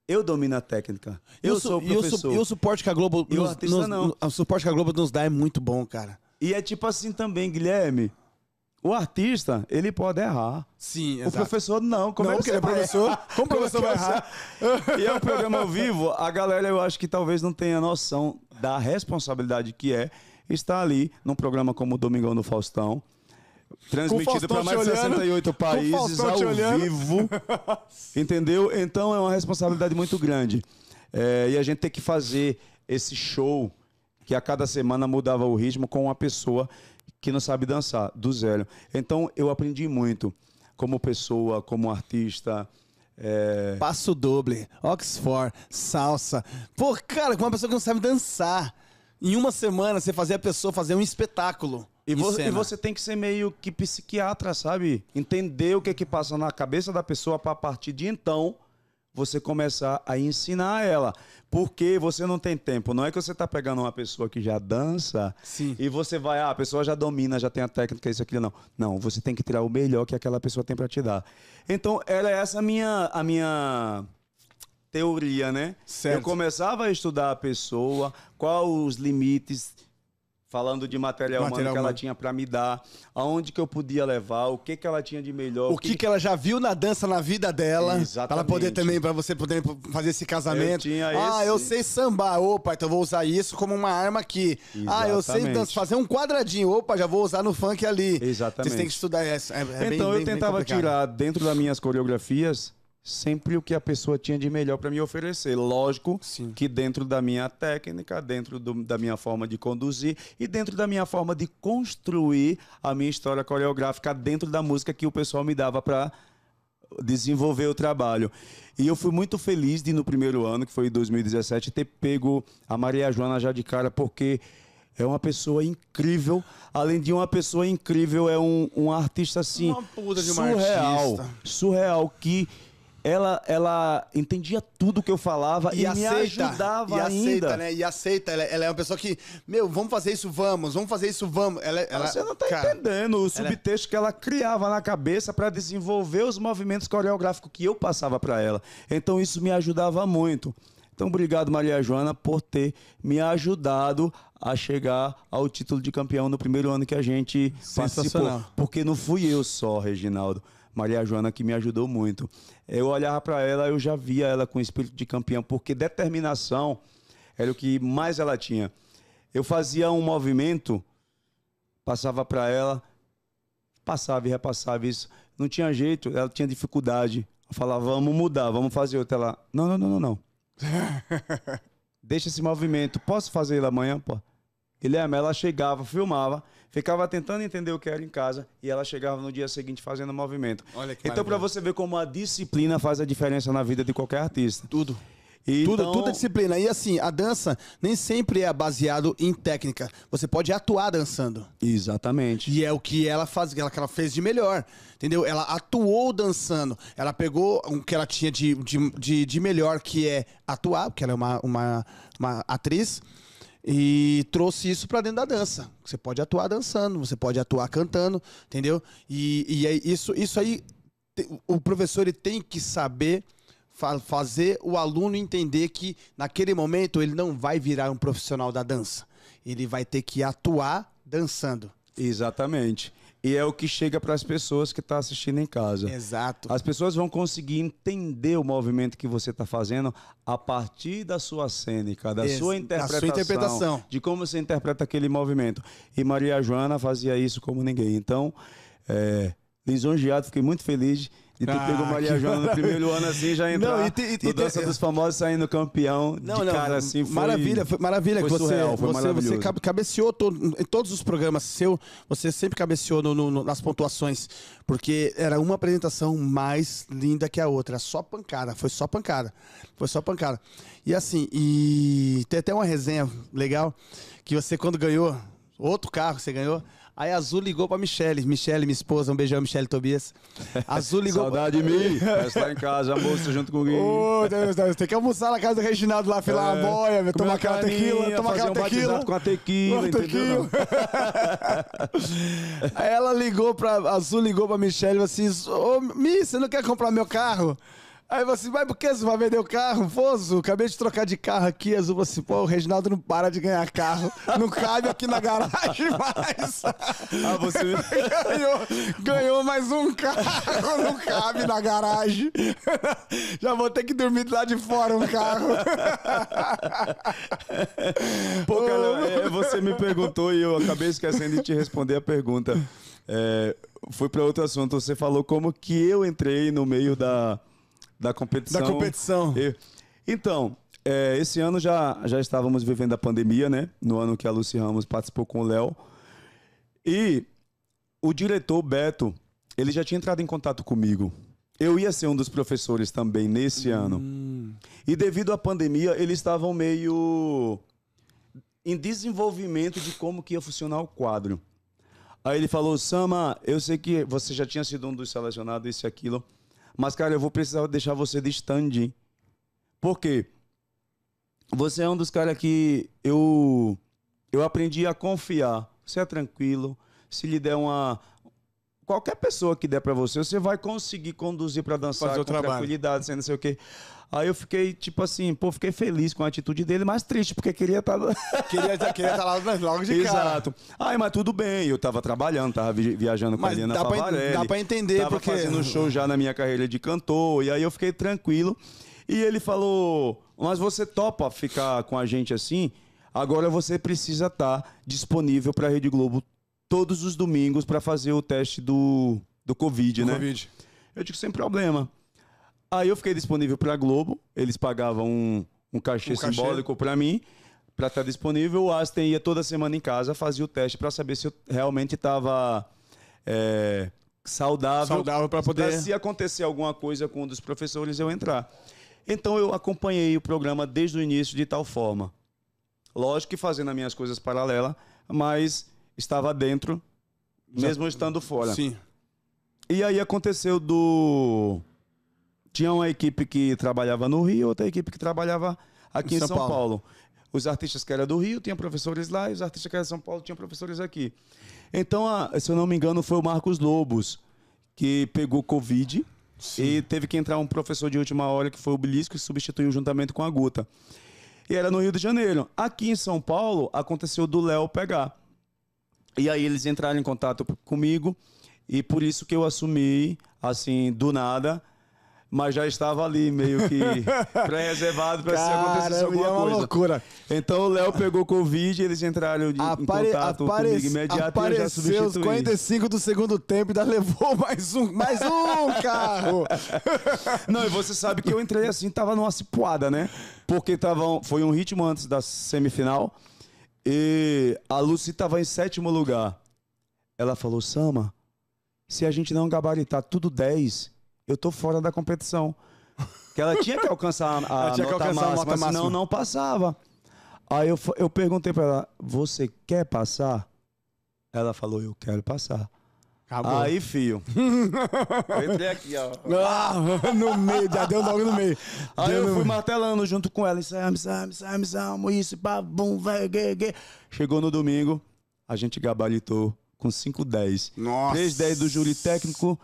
[SPEAKER 2] eu domino a técnica. Eu
[SPEAKER 1] su-
[SPEAKER 2] sou o professor.
[SPEAKER 1] E o suporte que a Globo
[SPEAKER 2] E o artista
[SPEAKER 1] nos-
[SPEAKER 2] não.
[SPEAKER 1] o suporte que a Globo nos dá é muito bom, cara.
[SPEAKER 2] E é tipo assim também, Guilherme. O artista, ele pode errar.
[SPEAKER 1] Sim,
[SPEAKER 2] O professor não. Como
[SPEAKER 1] Não,
[SPEAKER 2] é que
[SPEAKER 1] ele é professor.
[SPEAKER 2] errar?
[SPEAKER 1] Como o professor
[SPEAKER 2] é que
[SPEAKER 1] vai
[SPEAKER 2] você- E é um programa ao vivo, a galera eu acho que talvez não tenha noção da responsabilidade que é estar ali num programa como o Domingão no Faustão, transmitido para mais de
[SPEAKER 1] olhando,
[SPEAKER 2] 68
[SPEAKER 1] com o
[SPEAKER 2] países ao vivo. Entendeu? Então é uma responsabilidade muito grande. É, e a gente tem que fazer esse show que a cada semana mudava o ritmo com uma pessoa que não sabe dançar, do zero. Então eu aprendi muito como pessoa, como artista. é,
[SPEAKER 1] Passo doble, Oxford, salsa. Pô, cara, com uma pessoa que não sabe dançar. Em uma semana você fazer a pessoa fazer um espetáculo.
[SPEAKER 2] E,
[SPEAKER 1] em
[SPEAKER 2] vo-
[SPEAKER 1] cena.
[SPEAKER 2] e você tem que ser meio que psiquiatra, sabe? Entender o que que passa na cabeça da pessoa para a partir de então você começar a ensinar ela. Porque você não tem tempo. Não é que você tá pegando uma pessoa que já dança
[SPEAKER 1] Sim.
[SPEAKER 2] e você vai, ah, a pessoa já domina, já tem a técnica, isso aqui não. Não, você tem que tirar o melhor que aquela pessoa tem para te dar. Então, era essa a minha a minha teoria, né?
[SPEAKER 1] Certo.
[SPEAKER 2] Eu começava a estudar a pessoa, qual os limites falando de material,
[SPEAKER 1] Material
[SPEAKER 2] humano que ela tinha para me dar, aonde que eu podia levar, o que que ela tinha de melhor,
[SPEAKER 1] O que, que ela já viu na dança na vida dela. Pra
[SPEAKER 2] Exatamente.
[SPEAKER 1] ela poder também, pra você poder fazer esse casamento.
[SPEAKER 2] Eu
[SPEAKER 1] ah,
[SPEAKER 2] esse-
[SPEAKER 1] eu sei sambar. Opa, então eu vou usar isso como uma arma aqui. Ah, eu sei
[SPEAKER 2] Exatamente.
[SPEAKER 1] dança, fazer um quadradinho. Opa, já vou usar no funk ali.
[SPEAKER 2] Exatamente.
[SPEAKER 1] Vocês têm que estudar essa. É, é bem-
[SPEAKER 2] então
[SPEAKER 1] bem-
[SPEAKER 2] eu
[SPEAKER 1] bem
[SPEAKER 2] tentava
[SPEAKER 1] complicado.
[SPEAKER 2] tirar dentro das minhas coreografias sempre o que a pessoa tinha de melhor para me oferecer. Lógico
[SPEAKER 1] Sim.
[SPEAKER 2] que dentro da minha técnica, dentro do- da minha forma de conduzir e dentro da minha forma de construir a minha história coreográfica dentro da música que o pessoal me dava para desenvolver o trabalho. E eu fui muito feliz de no primeiro ano, que foi em 2017, ter pego a Maria Joana já de cara, porque é uma pessoa incrível. Além de uma pessoa incrível, é um, um artista assim
[SPEAKER 1] Uma puta de uma
[SPEAKER 2] surreal,
[SPEAKER 1] artista.
[SPEAKER 2] surreal que ela ela entendia tudo que eu falava e,
[SPEAKER 1] E,
[SPEAKER 2] me
[SPEAKER 1] aceita,
[SPEAKER 2] ajudava
[SPEAKER 1] e aceita,
[SPEAKER 2] ainda.
[SPEAKER 1] né? E aceita. Ela, ela é uma pessoa que, meu, vamos fazer isso, vamos, vamos fazer isso, vamos. Ela, ela,
[SPEAKER 2] Você não tá
[SPEAKER 1] cara,
[SPEAKER 2] entendendo o subtexto que ela criava na cabeça para desenvolver os movimentos coreográficos que eu passava para ela. Então isso me ajudava muito. Então obrigado Maria Joana por ter me ajudado a chegar ao título de campeão no primeiro ano que a gente participou. Porque não fui eu só, Reginaldo. Maria Joana que me ajudou muito. Eu olhava para ela, eu já via ela com espírito de campeão, porque determinação era o que mais ela tinha. Eu fazia um movimento, passava para ela, passava e repassava isso. Não tinha jeito, ela tinha dificuldade. Eu falava, vamos mudar, vamos fazer outra. Ela, não, não, não, não, não. Deixa esse movimento. Posso fazer ele amanhã, pô? Guilherme, ela chegava, filmava, ficava tentando entender o que era em casa e ela chegava no dia seguinte fazendo movimento.
[SPEAKER 1] Olha que
[SPEAKER 2] então, para você ver como a disciplina faz a diferença na vida de qualquer artista.
[SPEAKER 1] Tudo.
[SPEAKER 2] Então,
[SPEAKER 1] Tudo, tudo é disciplina. E assim, a dança nem sempre é baseado em técnica. Você pode atuar dançando.
[SPEAKER 2] Exatamente.
[SPEAKER 1] E é o que ela faz, ela, que ela fez de melhor. Entendeu? Ela atuou dançando. Ela pegou o que ela tinha de, de, de, de melhor, que é atuar, porque ela é uma, uma, uma atriz, e trouxe isso pra dentro da dança. Você pode atuar dançando, você pode atuar cantando, entendeu? E, e aí, isso, isso aí, o professor ele tem que saber fa- fazer o aluno entender que naquele momento ele não vai virar um profissional da dança. Ele vai ter que atuar dançando.
[SPEAKER 2] Exatamente. E é o que chega para as pessoas que estão assistindo em casa.
[SPEAKER 1] Exato.
[SPEAKER 2] As pessoas vão conseguir entender o movimento que você está fazendo a partir da sua cênica, da
[SPEAKER 1] Ex-
[SPEAKER 2] sua
[SPEAKER 1] da
[SPEAKER 2] interpretação,
[SPEAKER 1] sua interpretação.
[SPEAKER 2] de como você interpreta aquele movimento. E Maria Joana fazia isso como ninguém. Então, é, lisonjeado, fiquei muito feliz de ter
[SPEAKER 1] Ah,
[SPEAKER 2] pego Maria
[SPEAKER 1] que
[SPEAKER 2] Joana no primeiro ano assim, já
[SPEAKER 1] Não, e te- e
[SPEAKER 2] no Dança dos Famosos saindo campeão
[SPEAKER 1] Não,
[SPEAKER 2] de
[SPEAKER 1] não,
[SPEAKER 2] cara assim. Foi,
[SPEAKER 1] maravilha, foi maravilha
[SPEAKER 2] foi
[SPEAKER 1] que você,
[SPEAKER 2] surreal, foi
[SPEAKER 1] você, você cabeceou todo- em todos os programas seu, você sempre cabeceou no- no- nas pontuações, porque era uma apresentação mais linda que a outra, só pancada, foi só pancada, foi só pancada. E assim, e tem até uma resenha legal que você quando ganhou outro carro, você ganhou Aí a Azul ligou pra Michelle. Michelle, minha esposa, um beijão, Michelle Tobias. A Azul ligou.
[SPEAKER 2] Saudade de mim. Peço lá em casa, almoço junto com o Gui.
[SPEAKER 1] Ô, Deus, Deus, tem que almoçar na casa do Reginaldo lá, filar
[SPEAKER 2] É,
[SPEAKER 1] uma boia, meu, tomar aquela tequila, tomar aquela
[SPEAKER 2] um
[SPEAKER 1] tequila.
[SPEAKER 2] com a tequila,
[SPEAKER 1] Uma
[SPEAKER 2] entendeu?
[SPEAKER 1] Aí ela ligou pra. A Azul ligou pra Michelle e falou assim: Ô, Mi, você não quer comprar meu carro? Aí você, mas por que você vai vender o carro? Azul, acabei de trocar de carro aqui. Azul falou assim: pô, o Reginaldo não para de ganhar carro. Não cabe aqui na garagem mais.
[SPEAKER 2] Ah, você...
[SPEAKER 1] ganhou, ganhou mais um carro, não cabe na garagem. Já vou ter que dormir lá de fora um carro.
[SPEAKER 2] Pô, cara, é, você me perguntou e eu acabei esquecendo de te responder a pergunta. É, fui para outro assunto. Você falou como que eu entrei no meio da, da competição.
[SPEAKER 1] Da competição.
[SPEAKER 2] Eu- Então, é, esse ano já, já estávamos vivendo a pandemia, né? No ano que a Lucy Ramos participou com o Léo. E o diretor Beto, ele já tinha entrado em contato comigo. Eu ia ser um dos professores também nesse ano. E devido à pandemia, eles estavam meio em desenvolvimento de como que ia funcionar o quadro. Aí ele falou, Sama, eu sei que você já tinha sido um dos selecionados, isso e aquilo, mas, cara, eu vou precisar deixar você de stand. Por quê? Você é um dos caras que eu, eu aprendi a confiar. Você é tranquilo. Se lhe der uma... Qualquer pessoa que der pra você, você vai conseguir conduzir pra dançar
[SPEAKER 1] Fazer
[SPEAKER 2] com tranquilidade, sem não sei o quê. Aí eu fiquei, tipo assim, pô, fiquei feliz com a atitude dele, mas triste, porque queria tá estar...
[SPEAKER 1] Queria queria estar lá logo de cara.
[SPEAKER 2] Exato. Ai, mas tudo bem, eu tava trabalhando, tava vi- viajando com
[SPEAKER 1] Mas
[SPEAKER 2] a Eliana
[SPEAKER 1] dá pra, dá pra entender,
[SPEAKER 2] tava
[SPEAKER 1] porque.
[SPEAKER 2] fazendo show já na minha carreira de cantor, e aí eu fiquei tranquilo. E ele falou, mas você topa ficar com a gente assim? Agora você precisa estar disponível pra Rede Globo todos os domingos pra fazer o teste do, do Covid, né?
[SPEAKER 1] Covid.
[SPEAKER 2] Eu digo, sem problema. Aí eu fiquei disponível pra Globo, eles pagavam um, um cachê
[SPEAKER 1] Um cachê.
[SPEAKER 2] simbólico pra mim, pra estar disponível. O Aston ia toda semana em casa, fazia o teste pra saber se eu realmente estava saudável.
[SPEAKER 1] Saudável pra poder-
[SPEAKER 2] se acontecer alguma coisa com um dos professores, eu entrar. Então eu acompanhei o programa desde o início de tal forma. Lógico que fazendo as minhas coisas paralelas, mas estava dentro, mesmo estando fora.
[SPEAKER 1] Sim.
[SPEAKER 2] E aí aconteceu do. Tinha uma equipe que trabalhava no Rio, outra equipe que trabalhava aqui em
[SPEAKER 1] São
[SPEAKER 2] São,
[SPEAKER 1] Paulo.
[SPEAKER 2] Paulo. Os artistas que eram do Rio tinham professores lá, e os artistas que eram de São Paulo tinham professores aqui. Então, a- se eu não me engano, foi o Marcos Lobos que pegou Covid e teve que entrar um professor de última hora, que foi o Belisco, que substituiu juntamente com a Guta. E era no Rio de Janeiro. Aqui em São Paulo, aconteceu do Léo pegar. E aí eles entraram em contato comigo e por isso que eu assumi, assim, do nada, mas já estava ali meio que pré-reservado para se acontecesse
[SPEAKER 1] e
[SPEAKER 2] alguma
[SPEAKER 1] é uma
[SPEAKER 2] coisa.
[SPEAKER 1] loucura.
[SPEAKER 2] Então o Léo pegou Covid, eles entraram de, em
[SPEAKER 1] Apare,
[SPEAKER 2] contato
[SPEAKER 1] apare,
[SPEAKER 2] comigo imediato e eu já
[SPEAKER 1] apareceu os
[SPEAKER 2] substituí.
[SPEAKER 1] 45 do segundo tempo e ainda levou mais um, mais um carro.
[SPEAKER 2] Não, e você sabe que eu entrei assim, tava numa cipuada, né? Porque tava, foi um ritmo antes da semifinal e a Lucy tava em sétimo lugar. Ela falou, Sama, se a gente não gabaritar tudo 10, eu tô fora da competição. Que ela tinha que alcançar a,
[SPEAKER 1] tinha que
[SPEAKER 2] nota
[SPEAKER 1] alcançar a
[SPEAKER 2] máxima,
[SPEAKER 1] nota
[SPEAKER 2] senão
[SPEAKER 1] máxima.
[SPEAKER 2] não passava. Aí eu, eu perguntei pra ela, você quer passar? Ela falou, eu quero passar.
[SPEAKER 1] Acabou.
[SPEAKER 2] Aí, fio. eu entrei aqui, ó.
[SPEAKER 1] Ah, no meio, já deu logo no meio.
[SPEAKER 2] Aí
[SPEAKER 1] Deu
[SPEAKER 2] eu fui martelando junto com ela. Sam, Sam, Sam, Sam, isso, pá, bum, vai, gue, gue. Chegou no domingo, a gente gabaritou com 5-10.
[SPEAKER 1] Nossa.
[SPEAKER 2] 3-10 do júri técnico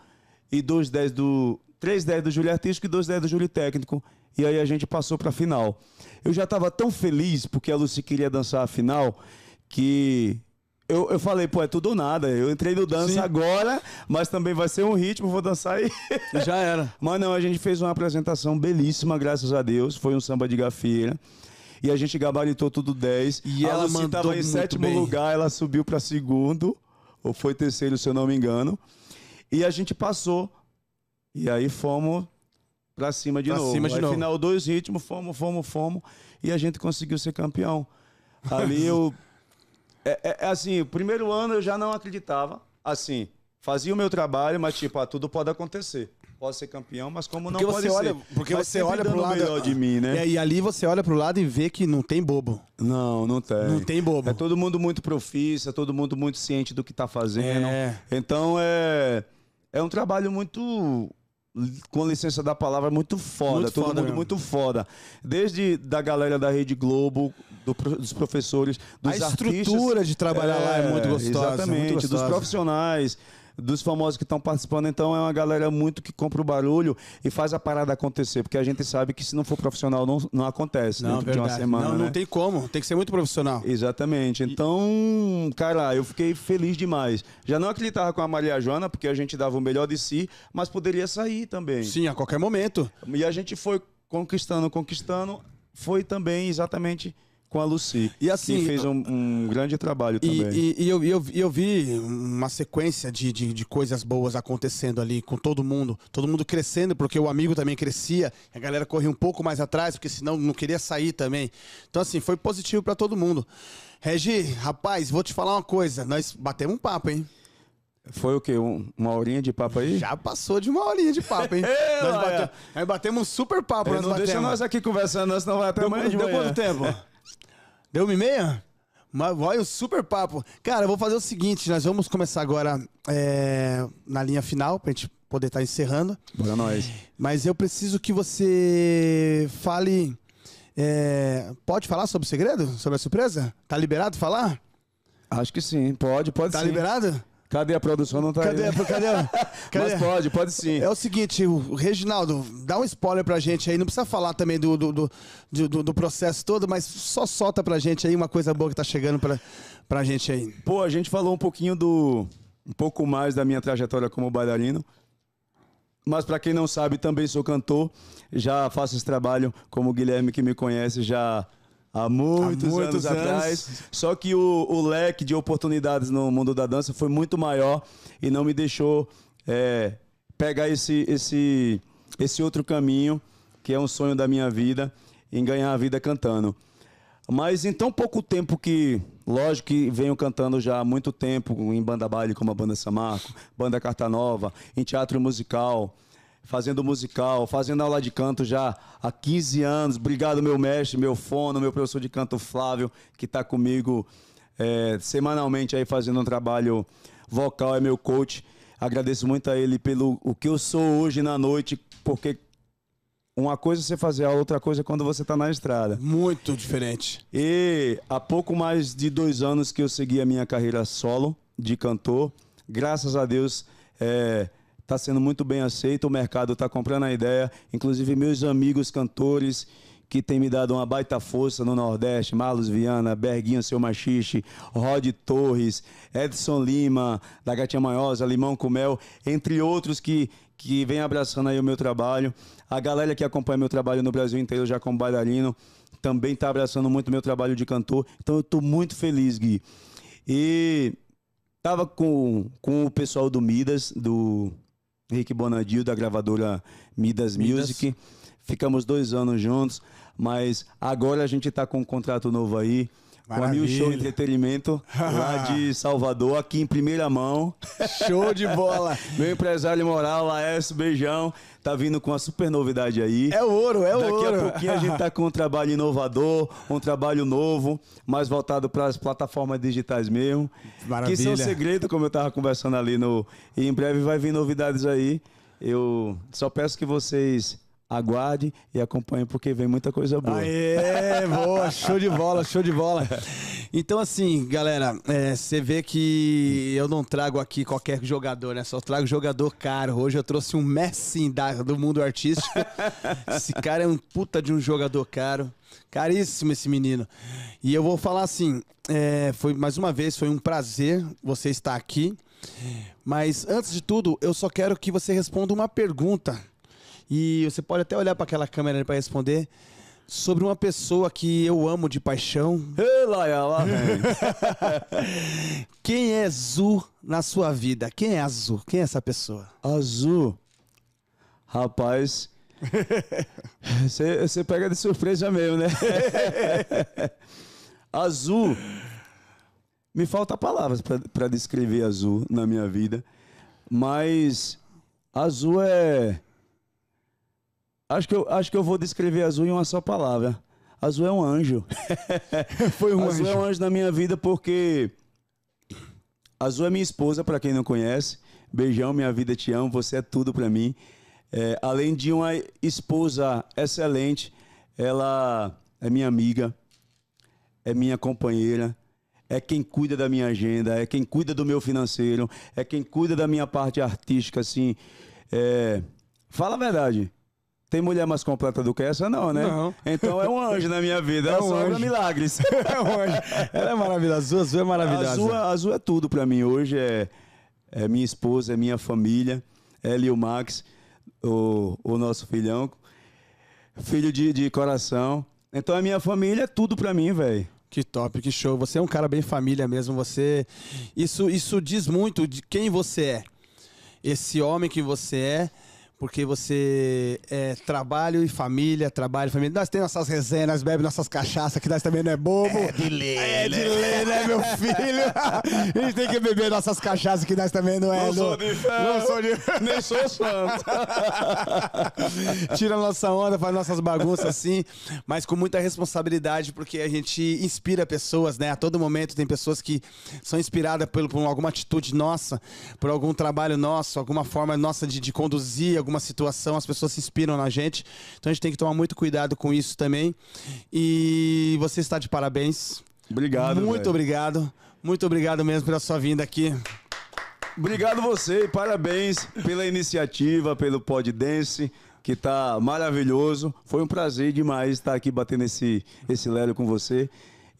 [SPEAKER 2] e 2-10 do... 3-10 do júri artístico e 2-10 do júri técnico. E aí a gente passou pra final. Eu já tava tão feliz porque a Lucy queria dançar a final que... Eu, eu falei, pô, é tudo ou nada. Eu entrei no dança
[SPEAKER 1] Sim.
[SPEAKER 2] agora, mas também vai ser um ritmo, vou dançar aí.
[SPEAKER 1] Já era.
[SPEAKER 2] Mas não, a gente fez uma apresentação belíssima, graças a Deus. Foi um samba de gafieira. E a gente gabaritou tudo 10.
[SPEAKER 1] E
[SPEAKER 2] a
[SPEAKER 1] ela
[SPEAKER 2] Lucy
[SPEAKER 1] mandou
[SPEAKER 2] tava em sétimo
[SPEAKER 1] bem.
[SPEAKER 2] lugar, ela subiu para segundo. Ou foi terceiro, se eu não me engano. E a gente passou. E aí fomos pra cima de
[SPEAKER 1] Pra
[SPEAKER 2] novo.
[SPEAKER 1] cima de
[SPEAKER 2] aí
[SPEAKER 1] novo.
[SPEAKER 2] final dois ritmos, fomos, fomos, fomos. E a gente conseguiu ser campeão. Ali eu... É, é- é assim, o primeiro ano eu já não acreditava. Assim, fazia o meu trabalho, mas tipo, ah, tudo pode acontecer. posso ser campeão, mas como
[SPEAKER 1] porque
[SPEAKER 2] não
[SPEAKER 1] você
[SPEAKER 2] pode
[SPEAKER 1] olha,
[SPEAKER 2] ser.
[SPEAKER 1] Porque
[SPEAKER 2] Mas
[SPEAKER 1] você olha pro lado
[SPEAKER 2] melhor de mim, né?
[SPEAKER 1] É, e ali você olha pro lado e vê que não tem bobo.
[SPEAKER 2] Não, não tem.
[SPEAKER 1] Não tem bobo.
[SPEAKER 2] É todo mundo muito profissa, todo mundo muito ciente do que está fazendo.
[SPEAKER 1] É.
[SPEAKER 2] Então é, é um trabalho muito, com licença da palavra, muito foda.
[SPEAKER 1] Muito
[SPEAKER 2] todo
[SPEAKER 1] foda
[SPEAKER 2] mundo
[SPEAKER 1] mesmo.
[SPEAKER 2] muito foda. Desde da galera da Rede Globo, do dos professores, dos
[SPEAKER 1] A
[SPEAKER 2] artistas.
[SPEAKER 1] estrutura de trabalhar lá é muito gostosa,
[SPEAKER 2] Exatamente,
[SPEAKER 1] muito
[SPEAKER 2] dos
[SPEAKER 1] gostosa.
[SPEAKER 2] profissionais. Dos famosos que estão participando, então é uma galera muito que compra o barulho e faz a parada acontecer, porque a gente sabe que se não for profissional não, não acontece
[SPEAKER 1] Não,
[SPEAKER 2] dentro de uma
[SPEAKER 1] verdade.
[SPEAKER 2] semana.
[SPEAKER 1] não, não
[SPEAKER 2] né?
[SPEAKER 1] tem como. Tem que ser muito profissional.
[SPEAKER 2] Exatamente. Então, cara, eu fiquei feliz demais. Já não acreditava com a Maria Joana, porque a gente dava o melhor de si, mas poderia sair também.
[SPEAKER 1] Sim, a qualquer momento.
[SPEAKER 2] E a gente foi conquistando, conquistando. Foi também exatamente com a Lucy.
[SPEAKER 1] E assim,
[SPEAKER 2] que fez um, um grande trabalho
[SPEAKER 1] E,
[SPEAKER 2] também.
[SPEAKER 1] e- e eu, eu, eu vi uma sequência de, de, de coisas boas acontecendo ali com todo mundo. Todo mundo crescendo, porque o amigo também crescia. A galera corria um pouco mais atrás, porque senão não queria sair também. Então, assim, foi positivo pra todo mundo. Regi, rapaz, vou te falar uma coisa. Nós batemos um papo, hein?
[SPEAKER 2] Foi o quê? Um- uma horinha de papo aí?
[SPEAKER 1] Já passou de uma horinha de papo, hein? Nós, batemos, nós batemos um super papo,
[SPEAKER 2] não
[SPEAKER 1] batemos.
[SPEAKER 2] deixa nós aqui conversando, não, senão vai até
[SPEAKER 1] Deu,
[SPEAKER 2] amanhã de
[SPEAKER 1] deu
[SPEAKER 2] manhã.
[SPEAKER 1] quanto tempo? Deu uma e meia? Mas olha o super papo. Cara, eu vou fazer o seguinte: nós vamos começar agora é, na linha final, pra gente poder estar encerrando.
[SPEAKER 2] Bora nós.
[SPEAKER 1] Mas eu preciso que você fale. é, pode falar sobre o segredo? Sobre a surpresa? Tá liberado falar?
[SPEAKER 2] Acho que sim. Pode, pode
[SPEAKER 1] Tá
[SPEAKER 2] sim.
[SPEAKER 1] liberado?
[SPEAKER 2] Cadê a produção? Não tá
[SPEAKER 1] Cadê?
[SPEAKER 2] aí.
[SPEAKER 1] Cadê? cadê?
[SPEAKER 2] Mas pode, pode sim.
[SPEAKER 1] É o seguinte, o Reginaldo, dá um spoiler pra gente aí. Não precisa falar também do, do, do, do- do- do processo todo, mas só solta pra gente aí uma coisa boa que tá chegando pra, pra gente aí.
[SPEAKER 2] Pô, a gente falou um pouquinho do. um pouco mais da minha trajetória como bailarino. Mas para quem não sabe, também sou cantor. Já faço esse trabalho, como o Guilherme que me conhece já há muitos,
[SPEAKER 1] muitos
[SPEAKER 2] anos,
[SPEAKER 1] anos.
[SPEAKER 2] atrás. Só que o, o leque de oportunidades no mundo da dança foi muito maior e não me deixou é, pegar esse, esse, esse outro caminho, que é um sonho da minha vida, em ganhar a vida cantando. Mas em tão pouco tempo que, lógico que venho cantando já há muito tempo em banda baile como a Banda Samarco, Banda Carta Nova, em teatro musical, fazendo musical, fazendo aula de canto já há 15 anos. Obrigado, meu mestre, meu fono, meu professor de canto Flávio, que está comigo é, semanalmente aí fazendo um trabalho vocal, é meu coach. Agradeço muito a ele pelo o que eu sou hoje na noite, porque uma coisa é você fazer, a outra coisa é quando você está na estrada.
[SPEAKER 1] Muito diferente.
[SPEAKER 2] E há pouco mais de dois anos que eu segui a minha carreira solo de cantor. Graças a Deus está sendo muito bem aceito, o mercado está comprando a ideia. Inclusive meus amigos cantores que têm me dado uma baita força no Nordeste, Marlos Viana, Berguinho Seu Machixe, Rod Torres, Edson Lima, da Gatinha Manhosa, Limão com Mel, entre outros que, que vem abraçando aí o meu trabalho. A galera que acompanha meu trabalho no Brasil inteiro já como bailarino também está abraçando muito meu trabalho de cantor. Então eu estou muito feliz, Gui. E tava com, com o pessoal do Midas, do Rick Bonadil, da gravadora Midas,
[SPEAKER 1] Midas.
[SPEAKER 2] Music. Ficamos dois anos juntos, mas agora a gente está com um contrato novo aí. Com a Mil Show
[SPEAKER 1] Maravilha.
[SPEAKER 2] Entretenimento, lá de Salvador, aqui em primeira mão.
[SPEAKER 1] Show de bola.
[SPEAKER 2] Meu empresário moral, Laércio, beijão. Tá vindo com uma super novidade aí.
[SPEAKER 1] É ouro, é
[SPEAKER 2] Daqui
[SPEAKER 1] ouro.
[SPEAKER 2] a pouquinho a gente tá com um trabalho inovador, um trabalho novo, mais voltado para as plataformas digitais mesmo.
[SPEAKER 1] Maravilha.
[SPEAKER 2] Que são segredo, como eu tava conversando ali no. E em breve vai vir novidades aí. Eu só peço que vocês aguardem e acompanhem, porque vem muita coisa boa.
[SPEAKER 1] Aê, boa, show de bola, show de bola. Então, assim, galera, é, você vê que eu não trago aqui qualquer jogador, né? Só trago jogador caro. Hoje eu trouxe um Messi da- do mundo artístico. Esse cara é um puta de um jogador caro. Caríssimo esse menino. E eu vou falar assim: é, foi mais uma vez, foi um prazer você estar aqui. Mas antes de tudo, eu só quero que você responda uma pergunta. E você pode até olhar para aquela câmera para responder sobre uma pessoa que eu amo de paixão.
[SPEAKER 2] Lá vem.
[SPEAKER 1] Quem é Zu na sua vida? Quem é a Zu? Quem é essa pessoa?
[SPEAKER 2] Azul. Rapaz. Você você pega de surpresa mesmo, né? azul. Me falta palavras para descrever azul na minha vida. Mas azul é Acho que, eu, acho que eu vou descrever Azul em uma só palavra. Azul é um anjo.
[SPEAKER 1] Foi um
[SPEAKER 2] Azul
[SPEAKER 1] anjo.
[SPEAKER 2] é um anjo na minha vida porque Azul é minha esposa, para quem não conhece. Beijão, minha vida, te amo. Você é tudo para mim. É, além de uma esposa excelente, ela é minha amiga, é minha companheira, é quem cuida da minha agenda, é quem cuida do meu financeiro, é quem cuida da minha parte artística, assim. É... Fala a verdade. Tem mulher mais completa do que essa, não, né?
[SPEAKER 1] Não.
[SPEAKER 2] Então é um anjo na minha vida.
[SPEAKER 1] É um anjo.
[SPEAKER 2] milagres.
[SPEAKER 1] É um anjo. Ela é maravilhosa. Azul, azul é maravilhosa.
[SPEAKER 2] Azul, azul é tudo pra mim. Hoje é, é minha esposa, é minha família, e o Max, o, o nosso filhão, filho de, de coração. Então a minha família é tudo pra mim, velho.
[SPEAKER 1] Que top, que show. Você é um cara bem família mesmo. Você. Isso, isso diz muito de quem você é. Esse homem que você é. Porque você é trabalho e família, trabalho e família. Nós temos nossas resenhas, nós bebemos nossas cachaças, que nós também não é bobo. É de lei. É de lei, né, meu filho? A gente tem que beber nossas cachaças, que nós também não é.
[SPEAKER 2] Não sou de ferro.
[SPEAKER 1] Não sou de
[SPEAKER 2] Nem sou santo.
[SPEAKER 1] Tira a nossa onda, faz nossas bagunças assim, mas com muita responsabilidade, porque a gente inspira pessoas, né? A todo momento tem pessoas que são inspiradas por, por alguma atitude nossa, por algum trabalho nosso, alguma forma nossa de, de conduzir alguma situação, as pessoas se inspiram na gente. Então a gente tem que tomar muito cuidado com isso também. E você está de parabéns.
[SPEAKER 2] Obrigado,
[SPEAKER 1] Muito obrigado. Muito obrigado mesmo pela sua vinda aqui.
[SPEAKER 2] Obrigado você e parabéns pela iniciativa, pelo Pod Dance, que tá maravilhoso. Foi um prazer demais estar aqui batendo esse, esse lero com você.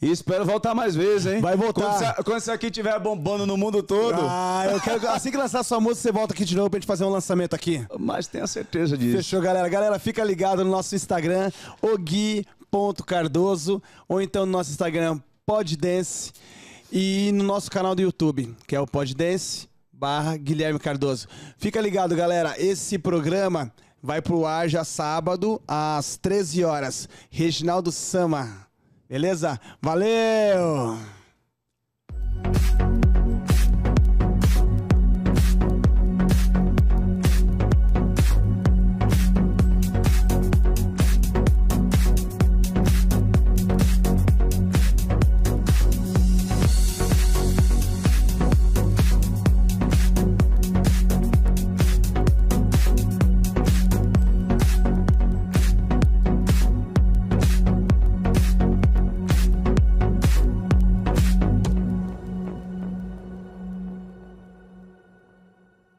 [SPEAKER 2] E espero voltar mais vezes, hein?
[SPEAKER 1] Vai voltar.
[SPEAKER 2] Quando isso- Quando isso aqui estiver bombando no mundo todo.
[SPEAKER 1] Ah, eu quero. Assim que lançar sua música, você volta aqui de novo pra gente fazer um lançamento aqui.
[SPEAKER 2] Mas tenha certeza disso.
[SPEAKER 1] Fechou, galera. Galera, fica ligado no nosso Instagram, ogui.cardoso, ou então no nosso Instagram, Poddance, e no nosso canal do YouTube, que é o Poddance barra Guilherme Cardoso. Fica ligado, galera. Esse programa vai pro ar já sábado, às 13 horas. Reginaldo Sama. Beleza? Valeu!